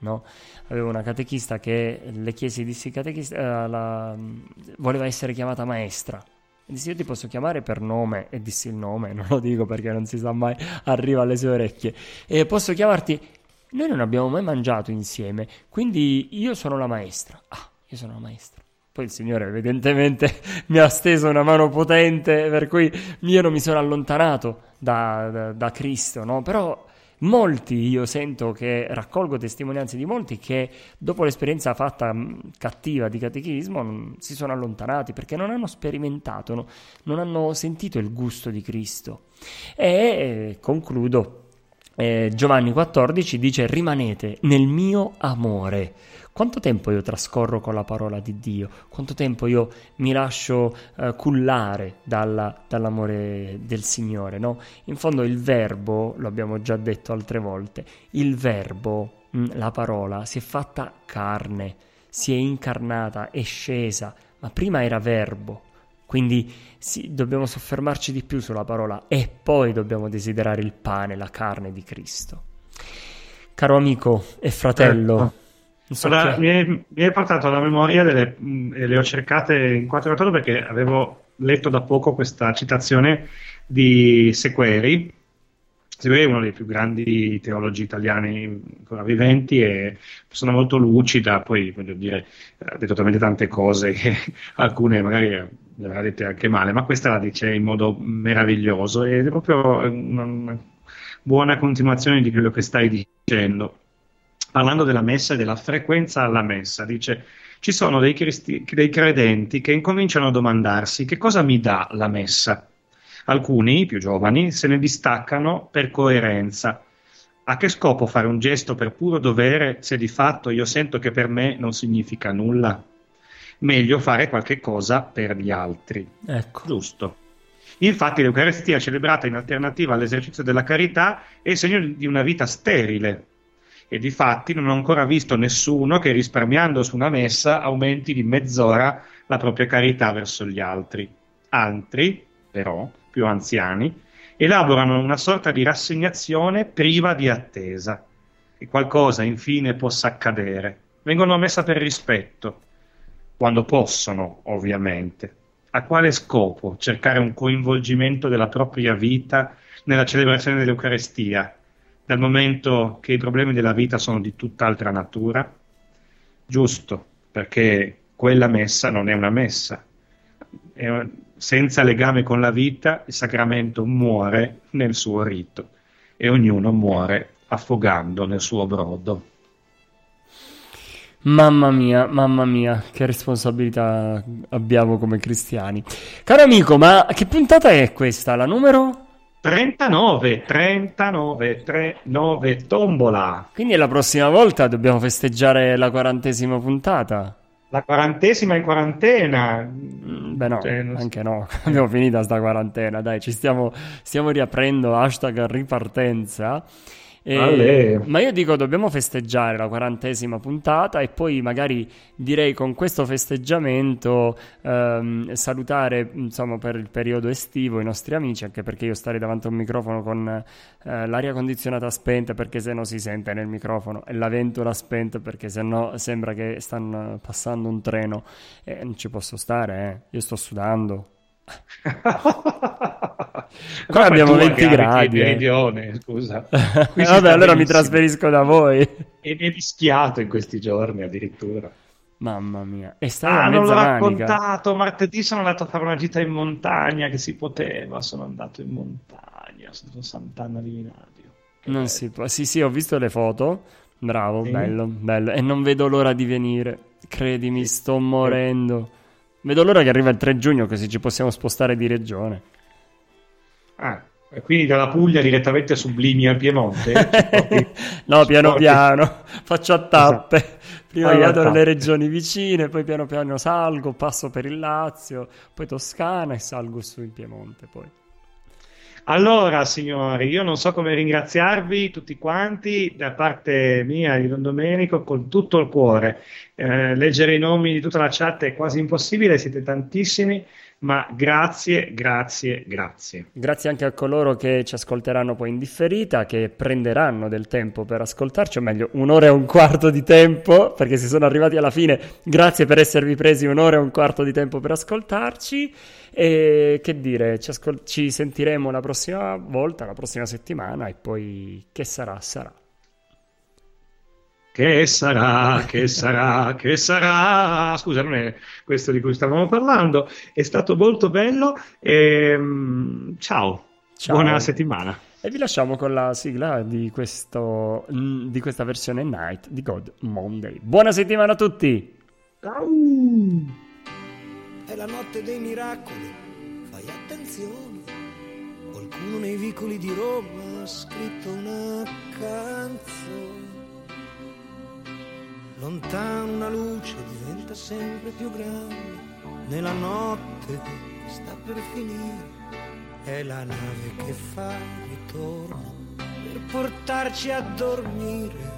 No? Avevo una catechista che le chiesi, dissi catechista, eh, la, voleva essere chiamata maestra dissi io ti posso chiamare per nome e dissi il nome, non lo dico perché non si sa mai, arriva alle sue orecchie. E posso chiamarti, noi non abbiamo mai mangiato insieme, quindi io sono la maestra. Ah, io sono la maestra. Poi il Signore evidentemente mi ha steso una mano potente, per cui io non mi sono allontanato da, da, da Cristo, no? Però molti, io sento che raccolgo testimonianze di molti che dopo l'esperienza fatta cattiva di catechismo si sono allontanati perché non hanno sperimentato, no, non hanno sentito il gusto di Cristo. E eh, concludo. Eh, Giovanni 14 dice rimanete nel mio amore. Quanto tempo io trascorro con la parola di Dio? Quanto tempo io mi lascio uh, cullare dalla, dall'amore del Signore? No? In fondo il verbo, lo abbiamo già detto altre volte, il verbo, mm, la parola, si è fatta carne, si è incarnata, è scesa, ma prima era verbo. Quindi sì, dobbiamo soffermarci di più sulla parola e poi dobbiamo desiderare il pane, la carne di Cristo. Caro amico e fratello, ecco so Allora, mi, è, mi è portato alla memoria delle, mh, le ho cercate in quattro autori perché avevo letto da poco questa citazione di Sequeri. Sequeri è uno dei più grandi teologi italiani ancora viventi e persona molto lucida, poi voglio dire, ha detto talmente tante cose che alcune magari le avrà dette anche male, ma questa la dice in modo meraviglioso ed è proprio una buona continuazione di quello che stai dicendo parlando della messa e della frequenza alla messa, dice ci sono dei, cristi- dei credenti che incominciano a domandarsi che cosa mi dà la messa. Alcuni, più giovani, se ne distaccano per coerenza. A che scopo fare un gesto per puro dovere se di fatto io sento che per me non significa nulla? Meglio fare qualche cosa per gli altri. Ecco. Giusto. Infatti l'Eucaristia celebrata in alternativa all'esercizio della carità è segno di una vita sterile e di fatti non ho ancora visto nessuno che risparmiando su una messa aumenti di mezz'ora la propria carità verso gli altri. Altri, però, più anziani, elaborano una sorta di rassegnazione priva di attesa, che qualcosa infine possa accadere. Vengono a messa per rispetto, quando possono, ovviamente. A quale scopo cercare un coinvolgimento della propria vita nella celebrazione dell'Eucarestia, dal momento che i problemi della vita sono di tutt'altra natura? Giusto, perché quella messa non è una messa. È- senza legame con la vita, il sacramento muore nel suo rito e ognuno muore affogando nel suo brodo. Mamma mia, mamma mia, che responsabilità abbiamo come cristiani. Caro amico, ma che puntata è questa? La numero? 39, 39, 39, tombola. Quindi la prossima volta dobbiamo festeggiare la quarantesima puntata. La quarantesima in quarantena. Mm, Beh no, Cioè, so- anche no, abbiamo finita sta quarantena, dai, ci stiamo, stiamo riaprendo, hashtag ripartenza. E- Ale. ma io dico dobbiamo festeggiare la quarantesima puntata e poi magari direi con questo festeggiamento ehm, salutare insomma per il periodo estivo i nostri amici, anche perché io stare davanti a un microfono con eh, l'aria condizionata spenta perché se no si sente nel microfono e la ventola spenta perché se no sembra che stanno passando un treno e non ci posso stare, eh. Io sto sudando. Qua abbiamo 20 gradi, eh. Meridione, scusa. Qui si Vabbè, allora mi benissimo. trasferisco da voi. E mi è rischiato in questi giorni addirittura. Mamma mia. E stai Ah, non l'ho manica. raccontato. Martedì sono andato a fare una gita in montagna che si poteva. Sono andato in montagna, sono Sant'Anna di Minadio. Non bello. si può. Sì, sì, ho visto le foto. Bravo, Sì. bello, bello. E non vedo l'ora di venire. Credimi, sto morendo. Vedo l'ora che arriva il 3 giugno così ci possiamo spostare di regione. Ah, e quindi dalla Puglia direttamente sublimi al Piemonte? Ci porti- no, piano porti- piano, faccio a tappe. Prima Vai a vado nelle regioni vicine, poi piano piano salgo, passo per il Lazio, poi Toscana e salgo su in Piemonte. Poi. Allora, signori, io non so come ringraziarvi tutti quanti da parte mia di Don Domenico con tutto il cuore. Eh, leggere i nomi di tutta la chat è quasi impossibile, siete tantissimi, ma grazie, grazie, grazie. Grazie anche a coloro che ci ascolteranno poi in differita, che prenderanno del tempo per ascoltarci, o meglio, un'ora e un quarto di tempo, perché si sono arrivati alla fine. Grazie per esservi presi un'ora e un quarto di tempo per ascoltarci. E che dire, ci, ascol- ci sentiremo la prossima volta, la prossima settimana, e poi che sarà, sarà. Che sarà, che sarà, che sarà? Scusa, non è questo di cui stavamo parlando. È stato molto bello. Ehm, ciao. Ciao. buona settimana. E vi lasciamo con la sigla di, questo, mm, di questa versione night di God Monday. Buona settimana a tutti! Ciao. È la notte dei miracoli, fai attenzione. Qualcuno nei vicoli di Roma ha scritto una canzone. Lontano una luce diventa sempre più grande. Nella notte sta per finire. È la nave che fa ritorno per portarci a dormire.